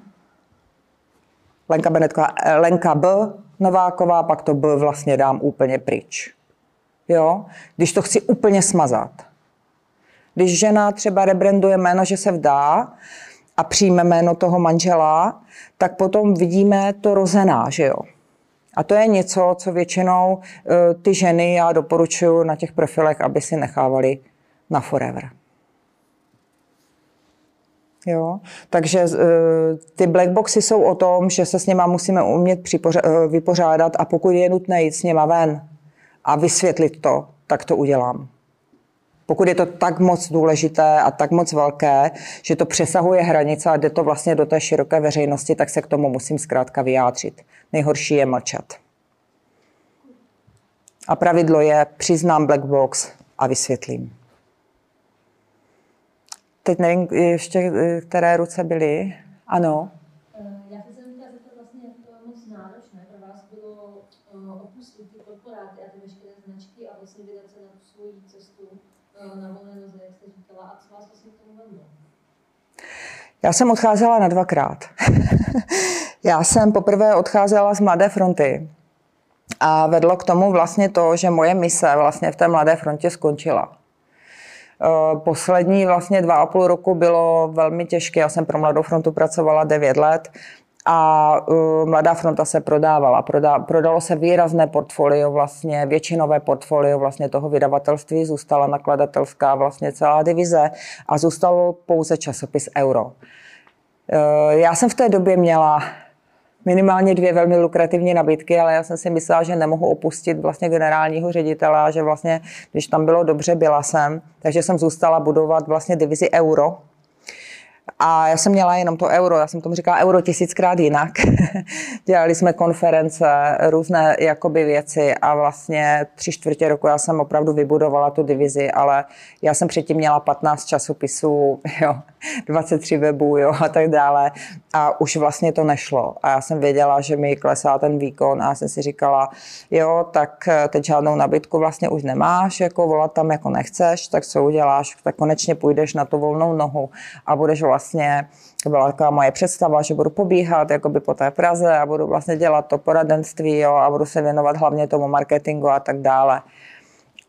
A: Lenka Benetková, eh, Lenka B Nováková, pak to B vlastně dám úplně pryč. Jo? Když to chci úplně smazat. Když žena třeba rebranduje jméno, že se vdá a přijme jméno toho manžela, tak potom vidíme to rozená, že jo? A to je něco, co většinou eh, ty ženy já doporučuji na těch profilech, aby si nechávali na forever. Jo? Takže eh, ty black boxy jsou o tom, že se s něma musíme umět eh, vypořádat a pokud je nutné jít s něma ven a vysvětlit to, tak to udělám. Pokud je to tak moc důležité a tak moc velké, že to přesahuje hranice a jde to vlastně do té široké veřejnosti, tak se k tomu musím zkrátka vyjádřit. Nejhorší je mlčet. A pravidlo je, přiznám black box a vysvětlím. Teď nevím ještě, které ruce byly. Ano.
E: Eh, já se jsem chtěla zeptat vlastně, jak to moc náročné pro vás bylo eh, opustit ty korporáty a ty veškeré značky a vlastně vydat se na tu svoji cestu eh, na volné noze, jak jste říkala, a co vás vlastně k tomu vedlo?
A: Já jsem odcházela na dvakrát. [LAUGHS] Já jsem poprvé odcházela z Mladé fronty a vedlo k tomu vlastně to, že moje mise vlastně v té Mladé frontě skončila. Eh, poslední vlastně dva a půl roku bylo velmi těžké. Já jsem pro Mladou frontu pracovala devět let a uh, Mladá fronta se prodávala. Prodá, prodalo se výrazné portfolio, vlastně většinové portfolio vlastně toho vydavatelství, zůstala nakladatelská vlastně celá divize a zůstalo pouze časopis Euro. Uh, já jsem v té době měla minimálně dvě velmi lukrativní nabídky, ale já jsem si myslela, že nemohu opustit vlastně generálního ředitele a že vlastně, když tam bylo dobře, byla jsem. Takže jsem zůstala budovat vlastně divizi Euro, a já jsem měla jenom to euro, já jsem tomu říkala euro tisíckrát jinak. [LAUGHS] Dělali jsme konference, různé jakoby věci a vlastně tři čtvrtě roku já jsem opravdu vybudovala tu divizi, ale já jsem předtím měla 15 časopisů, [LAUGHS] jo, 23 webů jo, a tak dále a už vlastně to nešlo. A já jsem věděla, že mi klesá ten výkon a já jsem si říkala, jo, tak teď žádnou nabídku vlastně už nemáš, jako volat tam jako nechceš, tak co uděláš, tak konečně půjdeš na tu volnou nohu a budeš vlastně to byla taková moje představa, že budu pobíhat jakoby po té Praze a budu vlastně dělat to poradenství jo, a budu se věnovat hlavně tomu marketingu a tak dále.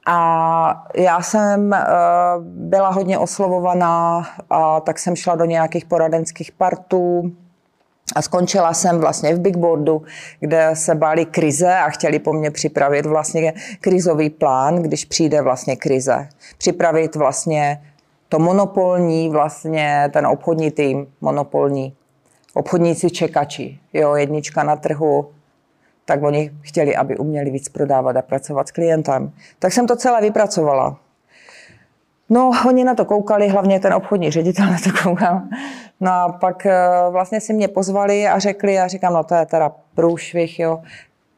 A: A já jsem uh, byla hodně oslovovaná, a tak jsem šla do nějakých poradenských partů, a skončila jsem vlastně v Big Boardu, kde se báli krize a chtěli po mně připravit vlastně krizový plán, když přijde vlastně krize. Připravit vlastně to monopolní, vlastně ten obchodní tým, monopolní. Obchodníci čekači, jo, jednička na trhu, tak oni chtěli, aby uměli víc prodávat a pracovat s klientem. Tak jsem to celé vypracovala. No, oni na to koukali, hlavně ten obchodní ředitel na to koukal. No a pak eh, vlastně si mě pozvali a řekli, já říkám, no to je teda průšvih, jo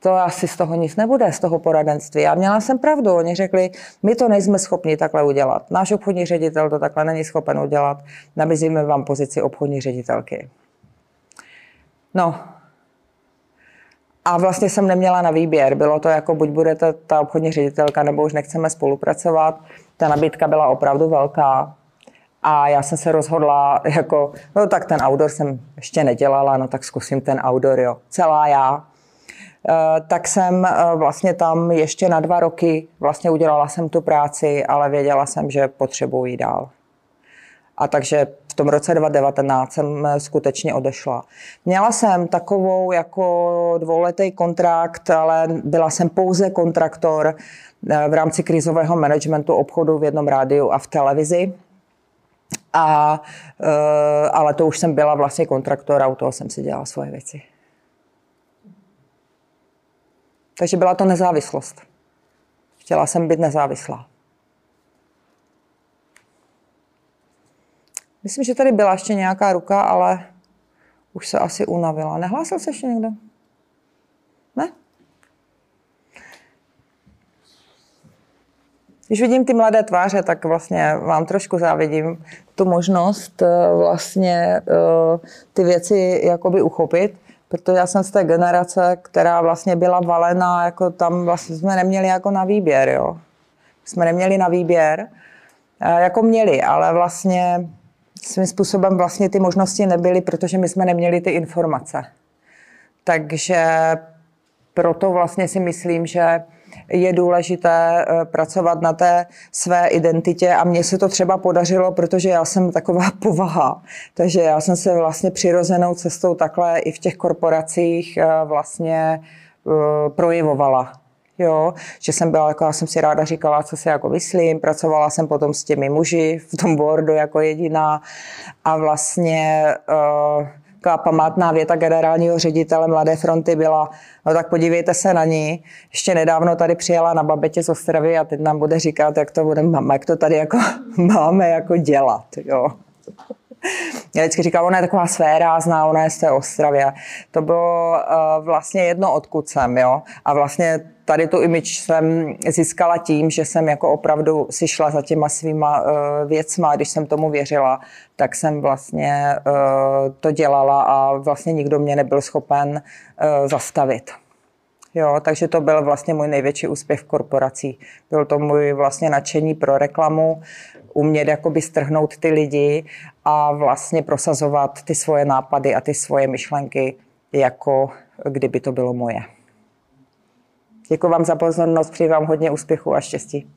A: to asi z toho nic nebude, z toho poradenství. A měla jsem pravdu. Oni řekli, my to nejsme schopni takhle udělat. Náš obchodní ředitel to takhle není schopen udělat. Nabízíme vám pozici obchodní ředitelky. No, a vlastně jsem neměla na výběr. Bylo to jako buď budete ta obchodní ředitelka, nebo už nechceme spolupracovat. Ta nabídka byla opravdu velká. A já jsem se rozhodla, jako, no tak ten outdoor jsem ještě nedělala, no tak zkusím ten outdoor, jo. Celá já. E, tak jsem e, vlastně tam ještě na dva roky, vlastně udělala jsem tu práci, ale věděla jsem, že potřebuji dál. A takže v tom roce 2019 jsem eh, skutečně odešla. Měla jsem takovou jako dvouletý kontrakt, ale byla jsem pouze kontraktor eh, v rámci krizového managementu obchodu v jednom rádiu a v televizi. A, eh, ale to už jsem byla vlastně kontraktor a u toho jsem si dělala svoje věci. Takže byla to nezávislost. Chtěla jsem být nezávislá. Myslím, že tady byla ještě nějaká ruka, ale už se asi unavila. Nehlásil se ještě někdo? Ne? Když vidím ty mladé tváře, tak vlastně vám trošku závidím tu možnost eh, vlastně eh, ty věci jakoby uchopit, protože já jsem z té generace, která vlastně byla valena, jako tam vlastně jsme neměli jako na výběr, jo. Jsme neměli na výběr, eh, jako měli, ale vlastně svým způsobem vlastně ty možnosti nebyly, protože my jsme neměli ty informace. Takže proto vlastně si myslím, že je důležité eh, pracovat na té své identitě a mně se to třeba podařilo, protože já jsem taková [LAUGHS] povaha. Takže já jsem se vlastně přirozenou cestou takhle i v těch korporacích eh, vlastně eh, projevovala. Jo, že jsem byla, jako já jsem si ráda říkala, co si jako myslím, pracovala jsem potom s těmi muži v tom [LAUGHS] boardu jako jediná. A vlastně uh, taková památná věta generálního ředitele Mladé fronty byla, no tak podívejte se na ní, ještě nedávno tady přijela na babetě z Ostravy a teď nám bude říkat, jak to budeme, jak to tady jako [LAUGHS] máme jako dělat, jo. Já vždycky říkám, ona je taková svérázná, ona je z té Ostravě. To bylo uh, vlastně jedno, odkud jsem, jo. A vlastně tady tu image jsem získala tím, že jsem jako opravdu si šla za těma svýma uh, věcma, když jsem tomu věřila, tak jsem vlastně uh, to dělala a vlastně nikdo mě nebyl schopen uh, zastavit. Jo, takže to byl vlastně můj největší úspěch v korporací. Byl to můj vlastně nadšení pro reklamu, umět jakoby strhnout ty lidi a vlastně prosazovat ty svoje nápady a ty svoje myšlenky, jako kdyby to bylo moje. Děkuji vám za pozornost, přeji vám hodně úspěchu a štěstí.